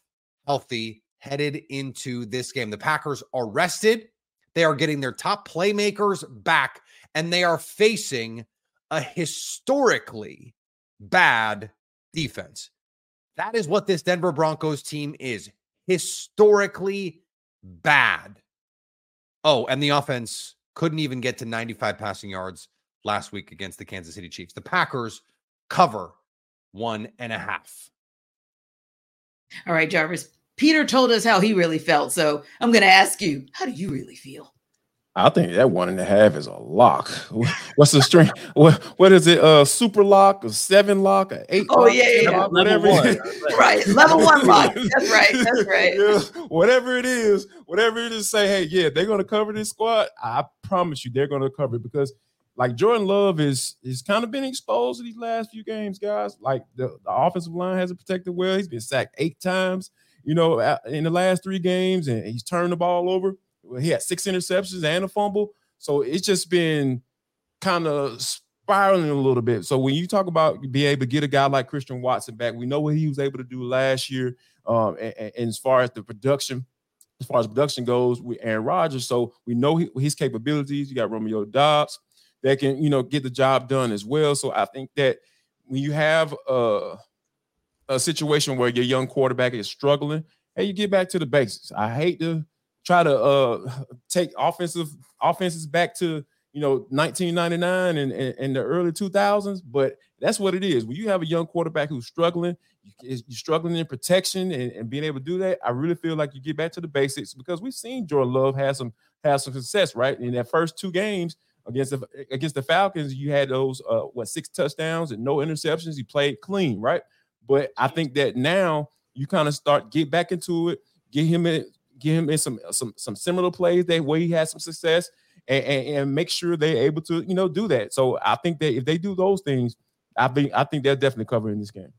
healthy headed into this game. The Packers are rested. They are getting their top playmakers back, and they are facing a historically bad defense. That is what this Denver Broncos team is historically bad. Oh, and the offense couldn't even get to 95 passing yards last week against the Kansas City Chiefs. The Packers cover one and a half. All right, Jarvis. Peter told us how he really felt. So I'm going to ask you, how do you really feel? I think that one and a half is a lock. What's the string? What what is it? Uh, super lock, a seven lock, a eight? Oh, lock, yeah, yeah, yeah. lock, Level whatever. one. Right. Level one lock. That's right. That's right. Yeah, whatever it is, whatever it is, say, hey, yeah, they're gonna cover this squad. I promise you, they're gonna cover it because, like Jordan Love is is kind of been exposed in these last few games, guys. Like the, the offensive line hasn't protected well. He's been sacked eight times, you know, in the last three games, and he's turned the ball over. He had six interceptions and a fumble, so it's just been kind of spiraling a little bit. So when you talk about being able to get a guy like Christian Watson back, we know what he was able to do last year. Um, and, and- and as far as the production, as far as production goes, with Aaron Rodgers, so we know he- his capabilities. You got Romeo Doubs that can, you know, get the job done as well. So I think that when you have a, a situation where your young quarterback is struggling, hey, you get back to the basics. I hate to try to uh take offensive offenses back to you know 1999 and, and, and the early 2000s but that's what it is. When you have a young quarterback who's struggling you're struggling in protection and, and being able to do that i really feel like you get back to the basics because we've seen jordan love have some have some success right? In that first two games against the against the falcons you had those uh what six touchdowns and no interceptions. He played clean right? But i think that now you kind of start get back into it get him in get him in some some some similar plays that where he had some success and, and, and make sure they're able to you know do that. So I think that if they do those things, I think I think they're definitely covering this game.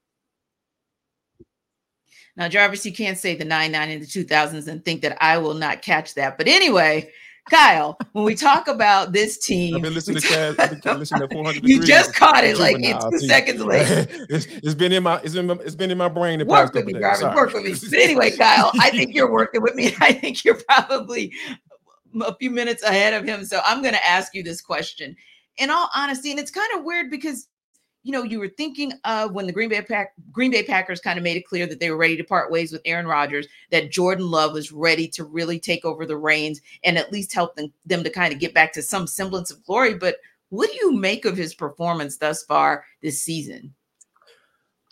Now, Jarvis, you can't say the 99 in the 2000s and think that I will not catch that. But anyway, Kyle, when we talk about this team, I've been listening to Chaz, I've been listening to 400 you degrees just caught it like juvenile two seconds later. it's, it's been in my it's been it's been in my brain the Work past with me. Sorry. Work with me. But anyway, Kyle, I think you're working with me. I think you're probably a few minutes ahead of him. So I'm going to ask you this question. In all honesty, and it's kind of weird because you know you were thinking of when the Green Bay Pack Green Bay Packers kind of made it clear that they were ready to part ways with Aaron Rodgers, that Jordan Love was ready to really take over the reins and at least help them, them to kind of get back to some semblance of glory. But what do you make of his performance thus far this season?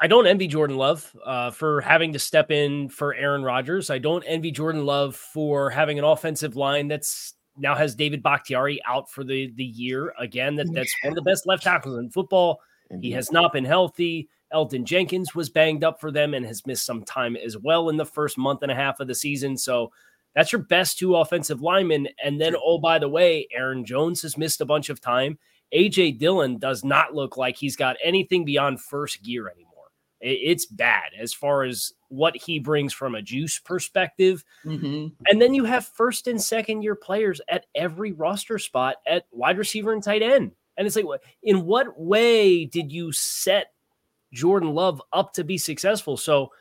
I don't envy Jordan Love uh, for having to step in for Aaron Rodgers. I don't envy Jordan Love for having an offensive line that's now has David Bakhtiari out for the the year again. That that's one of the best left tackles in football. He has not been healthy. Elgton Jenkins was banged up for them and has missed some time as well in the first month and a half of the season. So that's your best two offensive linemen. And then, oh, by the way, Aaron Jones has missed a bunch of time. AJ Dillon does not look like he's got anything beyond first gear anymore. It's bad as far as what he brings from a juice perspective. Mhm. And then you have first and second year players at every roster spot at wide receiver and tight end. And it's like, in what way did you set Jordan Love up to be successful? So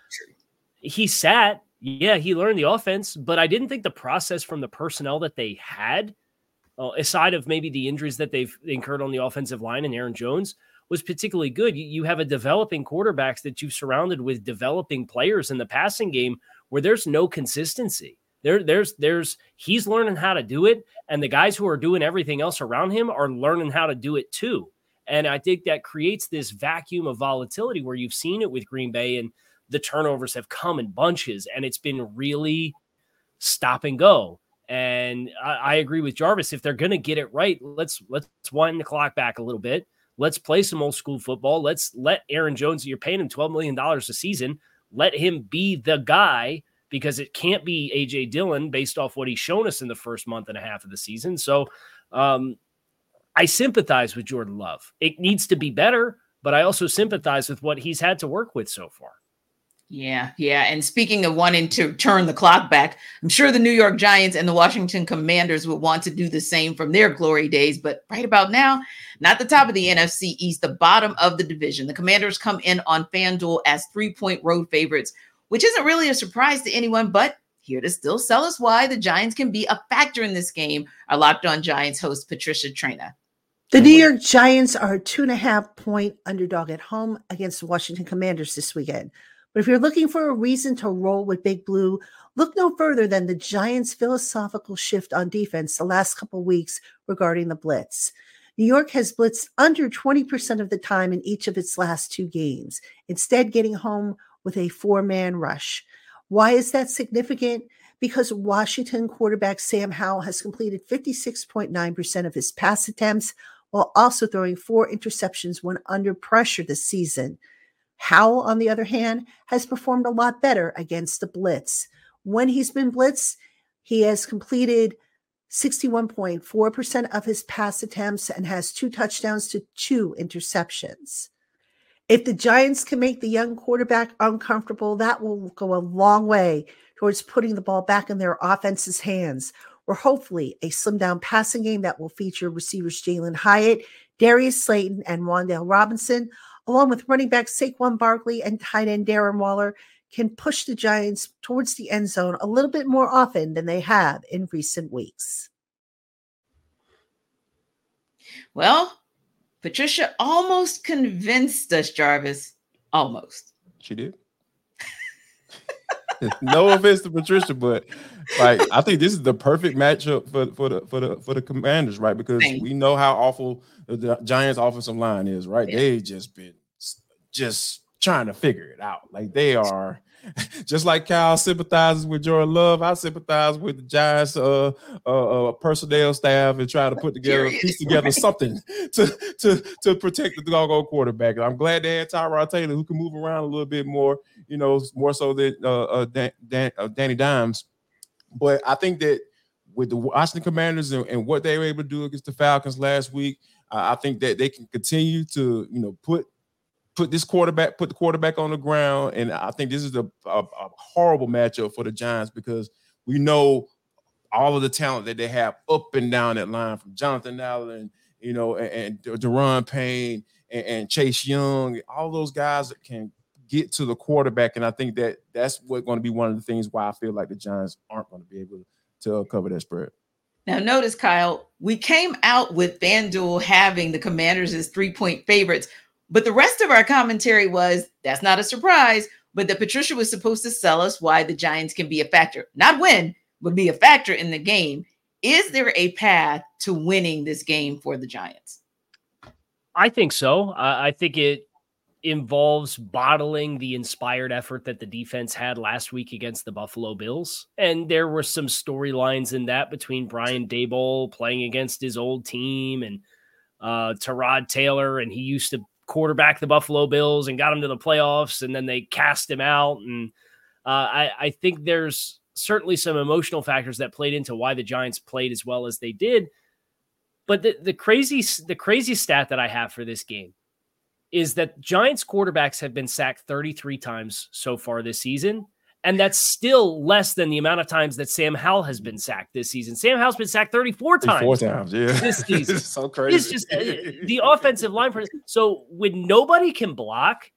he sat, yeah, he learned the offense, but I didn't think the process from the personnel that they had, uh, aside of maybe the injuries that they've incurred on the offensive line and Aaron Jones, was particularly good. You, you have a developing quarterbacks that you've surrounded with developing players in the passing game where there's no consistency. There, there's, there's, he's learning how to do it, and the guys who are doing everything else around him are learning how to do it too. And I think that creates this vacuum of volatility where you've seen it with Green Bay, and the turnovers have come in bunches, and it's been really stop and go. And I, I agree with Jarvis. If they're going to get it right, let's let's wind the clock back a little bit. Let's play some old school football. Let's let Aaron Jones. You're paying him twelve million dollars a season. Let him be the guy because it can't be AJ Dillon based off what he's shown us in the first month and a half of the season. So um, I sympathize with Jordan Love. It needs to be better, but I also sympathize with what he's had to work with so far. Yeah, yeah. And speaking of wanting to turn the clock back, I'm sure the New York Giants and the Washington Commanders would want to do the same from their glory days. But right about now, not the top of the NFC East, the bottom of the division. The Commanders come in on FanDuel as three point road favorites, which isn't really a surprise to anyone, but here to still sell us why the Giants can be a factor in this game. Our Locked On Giants host, Patricia Traina. The New York Giants are a two and a half point underdog at home against the Washington Commanders this weekend. But if you're looking for a reason to roll with Big Blue, look no further than the Giants' philosophical shift on defense the last couple weeks regarding the blitz. New York has blitzed under 20% of the time in each of its last two games, instead, getting home with a four man rush. Why is that significant? Because Washington quarterback Sam Howell has completed 56.9% of his pass attempts while also throwing four interceptions when under pressure this season. Howell, on the other hand, has performed a lot better against the blitz. When he's been blitzed, he has completed 61.4% of his pass attempts and has two touchdowns to two interceptions. If the Giants can make the young quarterback uncomfortable, that will go a long way towards putting the ball back in their offense's hands, or hopefully a slim down passing game that will feature receivers Jalin Hyatt, Darius Slayton, and Wan'Dale Robinson, along with running back Saquon Barkley and tight end Darren Waller, can push the Giants towards the end zone a little bit more often than they have in recent weeks. Well, Patricia almost convinced us, Jarvis. Almost. She did. no offense to Patricia, but like I think this is the perfect matchup for for the for the for the Commanders, right? Because Same. we know how awful the, the Giants' offensive line is, right? Yeah. They just been just trying to figure it out. Like they are. Just like Kyle sympathizes with Jordan Love, I sympathize with the Giants uh, uh, uh personnel staff and try to put together, Period. piece together something to to to protect the doggone quarterback. I'm glad they had Tyrod Taylor who can move around a little bit more, you know, more so than uh, uh, Dan, Dan, uh, Danny Dimes. But I think that with the Washington Commanders and, and what they were able to do against the Falcons last week, uh, I think that they can continue to, you know, put put this quarterback, put the quarterback on the ground. And I think this is a, a, a horrible matchup for the Giants because we know all of the talent that they have up and down that line from Jonathan Allen, you know, and, and Da'Ron Payne and, and, Chase Young, all those guys that can get to the quarterback. And I think that that's what going to be one of the things why I feel like the Giants aren't going to be able to uh, cover that spread. Now, notice, Kyle, we came out with FanDuel having the Commanders as three point favorites, but the rest of our commentary was that's not a surprise, but that Patricia was supposed to sell us why the Giants can be a factor, not win, but be a factor in the game. Is there a path to winning this game for the Giants? I think so. I, think it involves bottling the inspired effort that the defense had last week against the Buffalo Bills. And there were some storylines in that between Brian Daboll playing against his old team and uh, Tyrod Taylor, and he used to quarterback the Buffalo Bills and got him to the playoffs, and then they cast him out. And uh, I, I think there's certainly some emotional factors that played into why the Giants played as well as they did. But the, the crazy the crazy stat that I have for this game is that Giants quarterbacks have been sacked 33 times so far this season. And that's still less than the amount of times that Sam Howell has been sacked this season. Sam Howell's been sacked 34 times. 34 times, yeah. This season. so crazy. It's just uh, the offensive line. For, so when nobody can block,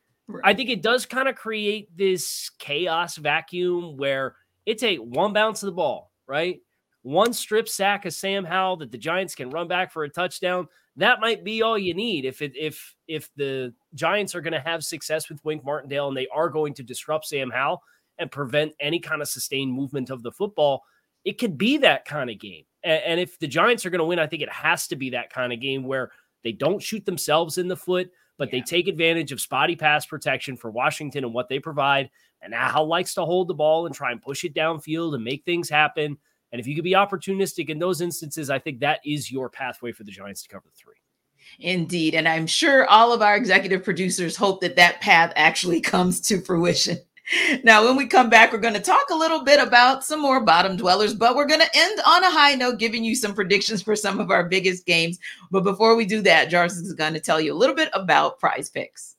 I think it does kind of create this chaos vacuum where it's a one bounce of the ball, right? One strip sack of Sam Howell that the Giants can run back for a touchdown that might be all you need if it if if the Giants are going to have success with Wink Martindale and they are going to disrupt Sam Howell and prevent any kind of sustained movement of the football, it could be that kind of game. And, and if the Giants are going to win, I think it has to be that kind of game where they don't shoot themselves in the foot, but yeah. they take advantage of spotty pass protection for Washington and what they provide. And Howell likes to hold the ball and try and push it downfield and make things happen. And if you could be opportunistic in those instances, I think that is your pathway for the Giants to cover the three. Indeed. And I'm sure all of our executive producers hope that that path actually comes to fruition. Now, when we come back, we're going to talk a little bit about some more bottom dwellers, but we're going to end on a high note, giving you some predictions for some of our biggest games. But before we do that, Jarvis is going to tell you a little bit about prize picks.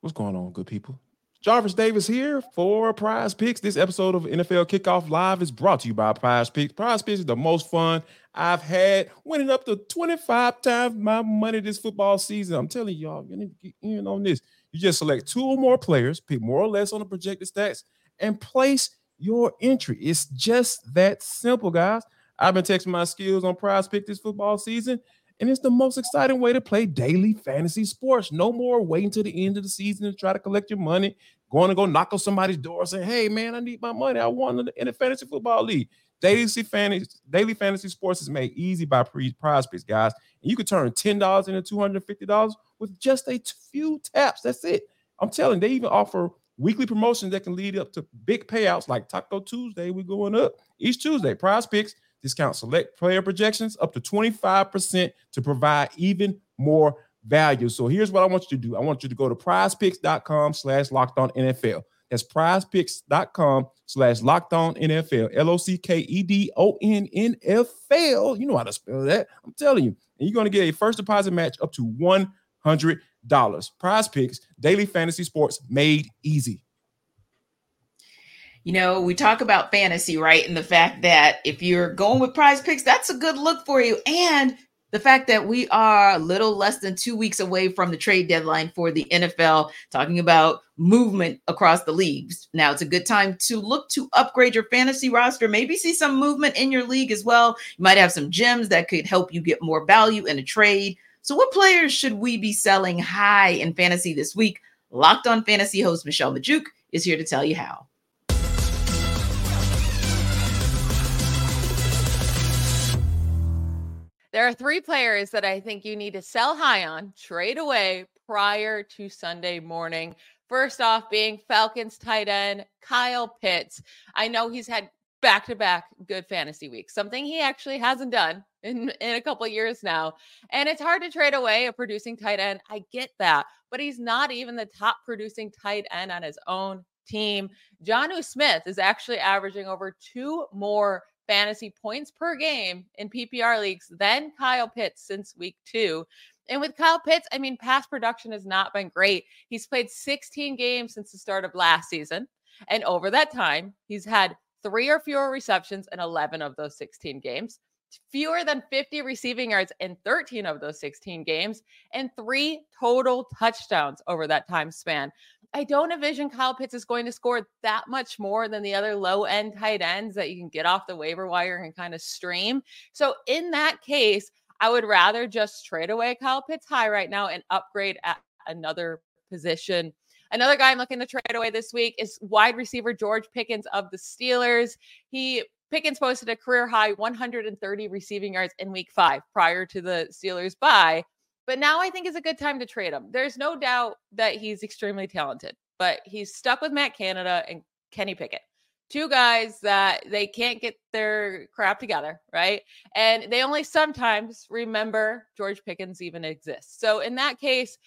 What's going on, good people? Jarvis Davis here for Prize Picks. This episode of NFL Kickoff Live is brought to you by Prize Picks. Prize Picks is the most fun I've had, winning up to 25 times my money this football season. I'm telling y'all, you need to get in on this. You just select two or more players, pick more or less on the projected stats, and place your entry. It's just that simple, guys. I've been testing my skills on Prize Pick this football season, and it's the most exciting way to play daily fantasy sports. No more waiting to the end of the season to try to collect your money, going to go knock on somebody's door saying, Hey, man, I need my money. I won in the fantasy football league. Daily fantasy, daily fantasy sports is made easy by prize picks, guys. And you can turn $10 into $250 with just a few taps. That's it. I'm telling they even offer weekly promotions that can lead up to big payouts like Taco Tuesday. We're going up each Tuesday. Prize picks discount select player projections up to 25% to provide even more value. So here's what I want you to do. I want you to go to prizepicks.com slash locked on NFL. That's prizepicks.com slash locked on NFL. L-O-C-K-E-D-O-N-N-F-L. You know how to spell that. I'm telling you. And you're going to get a first deposit match up to $100. Prize picks, daily fantasy sports made easy you know, we talk about fantasy, right? And the fact that if you're going with prize picks, that's a good look for you. And the fact that we are a little less than two weeks away from the trade deadline for the NFL, talking about movement across the leagues. Now it's a good time to look to upgrade your fantasy roster, maybe see some movement in your league as well. You might have some gems that could help you get more value in a trade. So, what players should we be selling high in fantasy this week? Locked on fantasy host Michelle Magdziuk is here to tell you how. There are three players that I think you need to sell high on, trade away prior to Sunday morning. First off, being Falcons tight end Kyle Pitts. I know he's had back to back good fantasy weeks, something he actually hasn't done in, in a couple years now. And it's hard to trade away a producing tight end. I get that, but he's not even the top producing tight end on his own team. Jonnu Smith is actually averaging over two more fantasy points per game in PPR leagues than Kyle Pitts since week two. And with Kyle Pitts, I mean, past production has not been great. He's played 16 games since the start of last season. And over that time, he's had three or fewer receptions in 11 of those 16 games, fewer than 50 receiving yards in 13 of those 16 games, and three total touchdowns over that time span. I don't envision Kyle Pitts is going to score that much more than the other low end tight ends that you can get off the waiver wire and kind of stream. So, in that case, I would rather just trade away Kyle Pitts high right now and upgrade at another position. Another guy I'm looking to trade away this week is wide receiver George Pickens of the Steelers. He Pickens posted a career high 130 receiving yards in week five prior to the Steelers bye. But now I think is a good time to trade him. There's no doubt that he's extremely talented, but he's stuck with Matt Canada and Kenny Pickett. Two guys that they can't get their crap together, right? And they only sometimes remember George Pickens even exists. So in that case,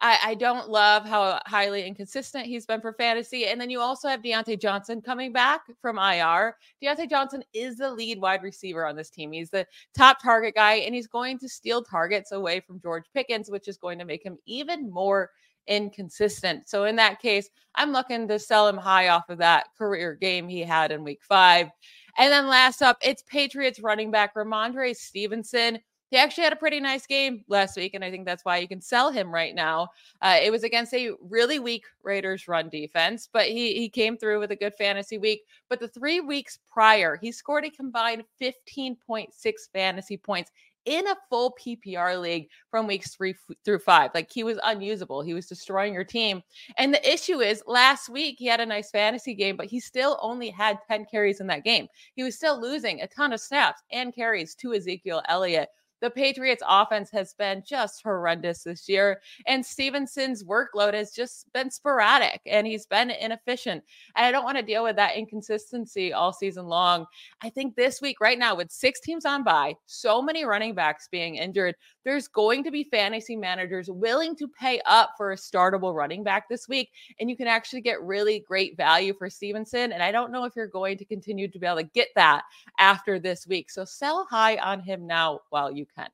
I, I, don't love how highly inconsistent he's been for fantasy. And then you also have Diontae Johnson coming back from IR. Diontae Johnson is the lead wide receiver on this team. He's the top target guy, and he's going to steal targets away from George Pickens, which is going to make him even more inconsistent. So in that case, I'm looking to sell him high off of that career game he had in week five. And then last up, it's Patriots running back Rhamondre Stevenson he actually had a pretty nice game last week, and I think that's why you can sell him right now. Uh, it was against a really weak Raiders run defense, but he he came through with a good fantasy week. But the three weeks prior, he scored a combined 15.6 fantasy points in a full PPR league from weeks three f- through five. Like he was unusable. He was destroying your team. And the issue is last week he had a nice fantasy game, but he still only had 10 carries in that game. He was still losing a ton of snaps and carries to Ezekiel Elliott the Patriots offense has been just horrendous this year. And Stevenson's workload has just been sporadic and he's been inefficient. And I don't want to deal with that inconsistency all season long. I think this week, right now, with six teams on by, so many running backs being injured, there's going to be fantasy managers willing to pay up for a startable running back this week. And you can actually get really great value for Stevenson. And I don't know if you're going to continue to be able to get that after this week. So sell high on him now while you can.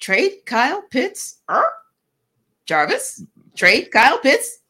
Trade Kyle Pitts. Er? Jarvis, trade Kyle Pitts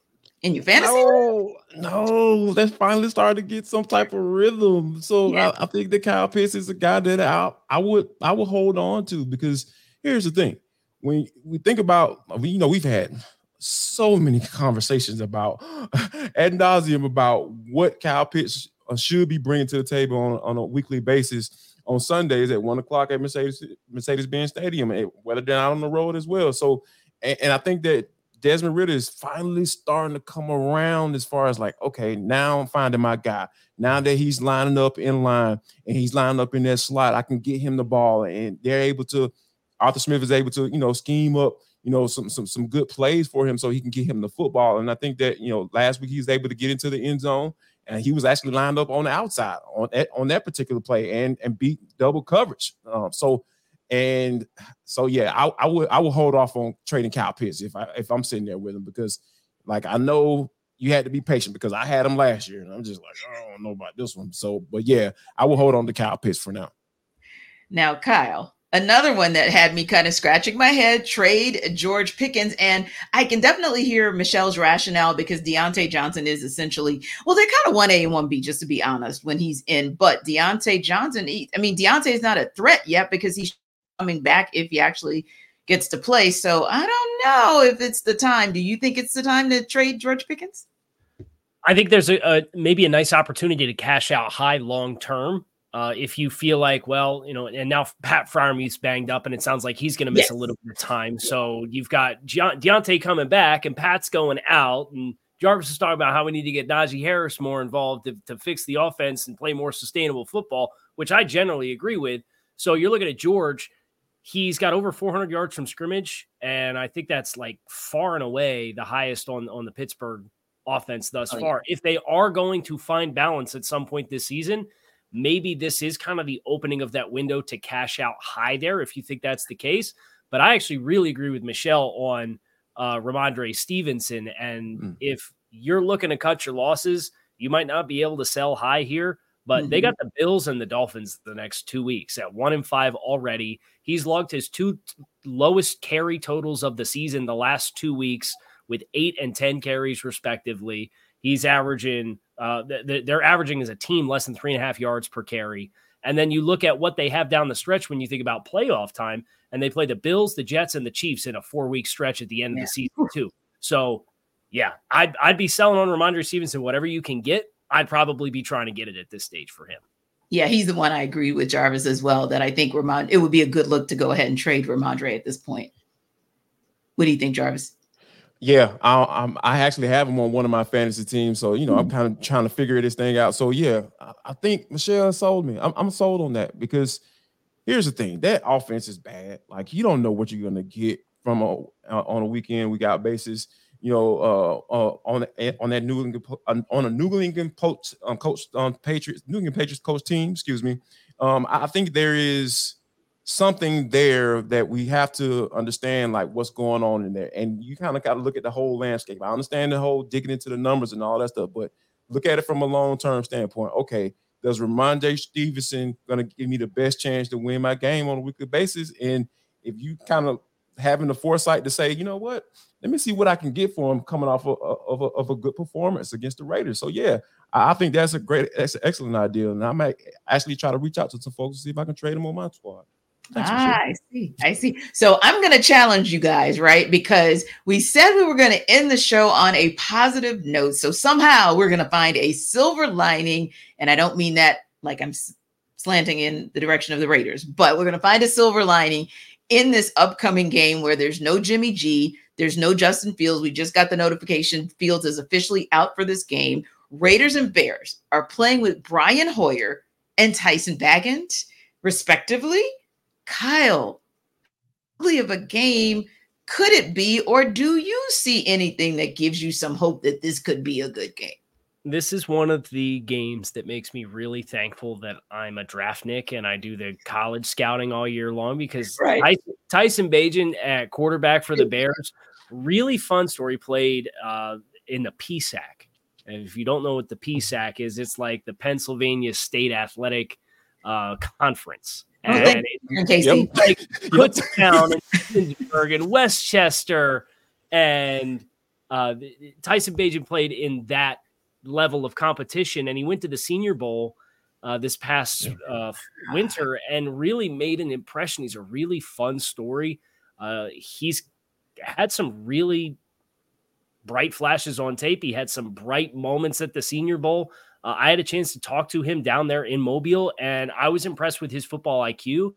in your fantasy. No, no, let's finally start to get some type of rhythm. So yeah. I, I, think that Kyle Pitts is a guy that I, I would I would hold on to because here's the thing: when we think about, you know, we've had so many conversations about ad nauseum about what Kyle Pitts uh, should be bringing to the table on, on a weekly basis on Sundays at one o'clock at Mercedes Mercedes Benz Stadium, and whether they're out on the road as well. So, and, and I think that Desmond Ridder is finally starting to come around as far as like, okay, now I'm finding my guy. Now that he's lining up in line and he's lining up in that slot, I can get him the ball, and they're able to. Arthur Smith is able to, you know, scheme up you know, some some some good plays for him so he can get him the football. And I think that you know, last week he was able to get into the end zone and he was actually lined up on the outside on that on that particular play and and beat double coverage. Um, so and so yeah, I, I would I would hold off on trading Kyle Pitts if I if I'm sitting there with him because like I know you had to be patient because I had him last year and I'm just like I don't know about this one. So but yeah, I will hold on to Kyle Pitts for now. Now, Kyle, another one that had me kind of scratching my head trade George Pickens. And I can definitely hear Michelle's rationale because Diontae Johnson is essentially, well, they're kind of 1A and 1B, just to be honest, when he's in. But Diontae Johnson, I mean, Diontae is not a threat yet because he's coming back if he actually gets to play. So I don't know if it's the time. Do you think it's the time to trade George Pickens? I think there's a, a maybe a nice opportunity to cash out high long term uh, if you feel like, well, you know, and now Pat Freiermuth's banged up, and it sounds like he's going to miss yes. a little bit of time. So you've got Ge- Diontae coming back, and Pat's going out, and Jarvis is talking about how we need to get Najee Harris more involved to, to fix the offense and play more sustainable football, which I generally agree with. So you're looking at George. He's got over 400 yards from scrimmage, and I think that's like far and away the highest on on the Pittsburgh offense thus oh, far. Yeah. If they are going to find balance at some point this season – maybe this is kind of the opening of that window to cash out high there if you think that's the case. But I actually really agree with Michelle on uh, Rhamondre Stevenson. And mm. if you're looking to cut your losses, you might not be able to sell high here. But Mm-hmm. they got the Bills and the Dolphins the next two weeks at one and five already. He's logged his two lowest carry totals of the season the last two weeks with eight and 10 carries, respectively. He's averaging, uh, th- th- they're averaging as a team less than three and a half yards per carry. And then you look at what they have down the stretch when you think about playoff time, and they play the Bills, the Jets, and the Chiefs in a four week stretch at the end of the season, too. So, yeah, I'd, I'd be selling on Rhamondre Stevenson, whatever you can get. I'd probably be trying to get it at this stage for him. Yeah, he's the one I agree with Jarvis as well. That I think Ramond it would be a good look to go ahead and trade Rhamondre at this point. What do you think, Jarvis? Yeah, I, I'm. I actually have him on one of my fantasy teams, so you know I'm kind of trying to figure this thing out. So yeah, I, I think Michelle sold me. I'm, I'm sold on that because here's the thing: that offense is bad. Like you don't know what you're gonna get from a uh, on a weekend week out basis. You know, uh, uh on on that New England on a New England coach um, coach um, Patriots New England Patriots coach team. Excuse me. Um, I think there is something there that we have to understand like what's going on in there and you kind of got to look at the whole landscape i understand the whole digging into the numbers and all that stuff but look at it from a long-term standpoint okay does Rhamondre Stevenson going to give me the best chance to win my game on a weekly basis and if you kind of having the foresight to say you know what let me see what i can get for him coming off of, of, a, of a good performance against the raiders so yeah i think that's a great that's an excellent idea and i might actually try to reach out to some folks to see if i can trade him on my squad Ah, I see. I see. So I'm going to challenge you guys, right? Because we said we were going to end the show on a positive note. So somehow we're going to find a silver lining. And I don't mean that like I'm slanting in the direction of the Raiders, but we're going to find a silver lining in this upcoming game where there's no Jimmy G, there's no Justin Fields. We just got the notification Fields is officially out for this game. Raiders and Bears are playing with Brian Hoyer and Tyson Bagent, respectively. Kyle, of a game could it be, or do you see anything that gives you some hope that this could be a good game? This is one of the games that makes me really thankful that I'm a draft Nick and I do the college scouting all year long because Right. Tyson, Bagent at quarterback for the Bears, really fun story. Played uh, in the PSAC. And if you don't know what the PSAC is, it's like the Pennsylvania State Athletic uh, Conference. Oh, And you, it, it like puts down in Pittsburgh and Westchester and uh, Tyson Bagent played in that level of competition, and he went to the Senior Bowl uh, this past uh, winter and really made an impression. He's a really fun story. Uh, he's had some really bright flashes on tape. He had some bright moments at the Senior Bowl. Uh, I had a chance to talk to him down there in Mobile, and I was impressed with his football IQ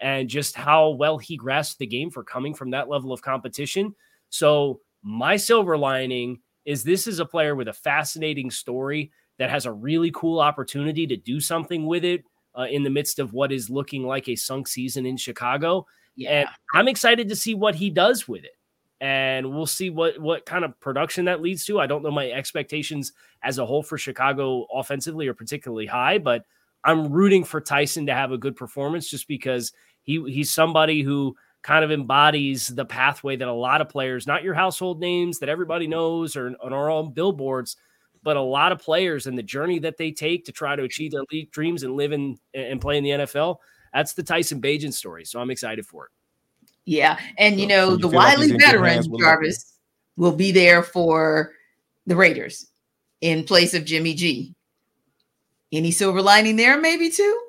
and just how well he grasped the game for coming from that level of competition. So, my silver lining is this is a player with a fascinating story that has a really cool opportunity to do something with it uh, in the midst of what is looking like a sunk season in Chicago. And I'm excited to see what he does with it. And we'll see what what kind of production that leads to. I don't know my expectations as a whole for Chicago offensively are particularly high, but I'm rooting for Tyson to have a good performance just because he he's somebody who kind of embodies the pathway that a lot of players, not your household names that everybody knows or on our own billboards, but a lot of players and the journey that they take to try to achieve their league dreams and live in and play in the NFL. That's the Tyson Bagent story. So I'm excited for it. Yeah. And you know, so you the feel like wily in veteran Jarvis will be there for the Raiders in place of Jimmy G. Any silver lining there, maybe too?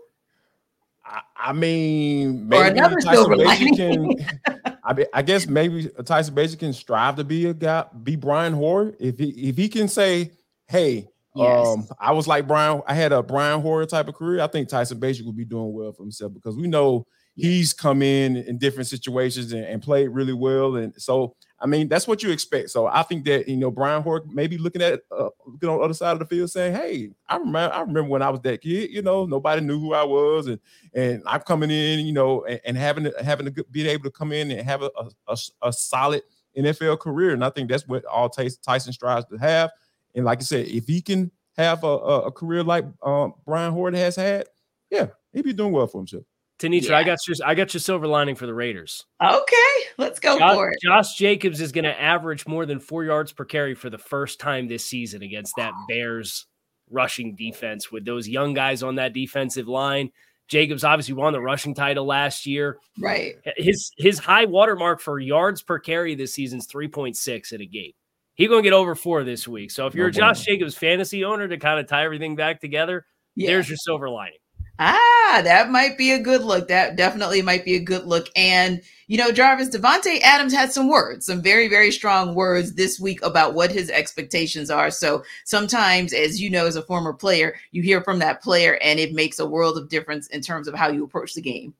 I, I mean, Or maybe another Tyson can. I, mean, I guess maybe Tyson Bagent can strive to be a guy, be Brian Hoyer. If he if he can say, "Hey, Yes. um, I was like Brian, I had a Brian Hoyer type of career," I think Tyson Bagent would be doing well for himself because we know he's come in in different situations and, and played really well, and so I mean that's what you expect. So I think that you know Brian Hoyer maybe looking at uh, looking on the other side of the field saying, "Hey, I remember I remember when I was that kid. You know, nobody knew who I was, and and I'm coming in, you know, and, and having to- having being able to come in and have a, a, a, solid NFL career. And I think that's what all Tyson strives to have. And like I said, if he can have a, a, career like um, Brian Hoyer has had, yeah, he'd be doing well for himself. Tanisha, I got your I got your silver lining for the Raiders. Okay, let's go Josh, for it. Josh Jacobs is going to average more than four yards per carry for the first time this season against that Bears rushing defense with those young guys on that defensive line. Jacobs obviously won the rushing title last year. Right. His his high watermark for yards per carry this season is 3.6 at a game. He's going to get over four this week. So if you're a Josh Jacobs fantasy owner to kind of tie everything back together, Yeah. there's your silver lining. Ah, that might be a good look. That definitely might be a good look. And, you know, Jarvis, Davante Adams had some words, some very, very strong words this week about what his expectations are. So sometimes, as you know, as a former player, you hear from that player and it makes a world of difference in terms of how you approach the game.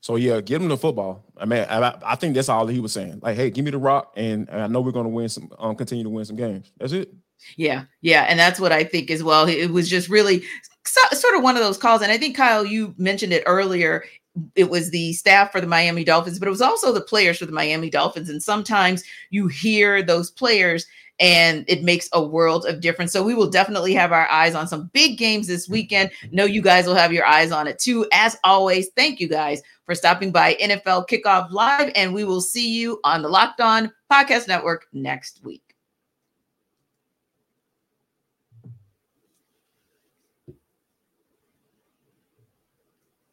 So yeah, give him the football. I mean, I, I think that's all he was saying. Like, hey, give me the rock, and I know we're going to win some, um, continue to win some games. That's it. Yeah, yeah, and that's what I think as well. It was just really so, sort of one of those calls, and I think Kyle, you mentioned it earlier. It was the staff for the Miami Dolphins, but it was also the players for the Miami Dolphins. And sometimes you hear those players, and it makes a world of difference. So we will definitely have our eyes on some big games this mm-hmm. weekend. Know you guys will have your eyes on it too. As always, thank you guys for stopping by NFL Kickoff Live, and we will see you on the Locked On Podcast Network next week.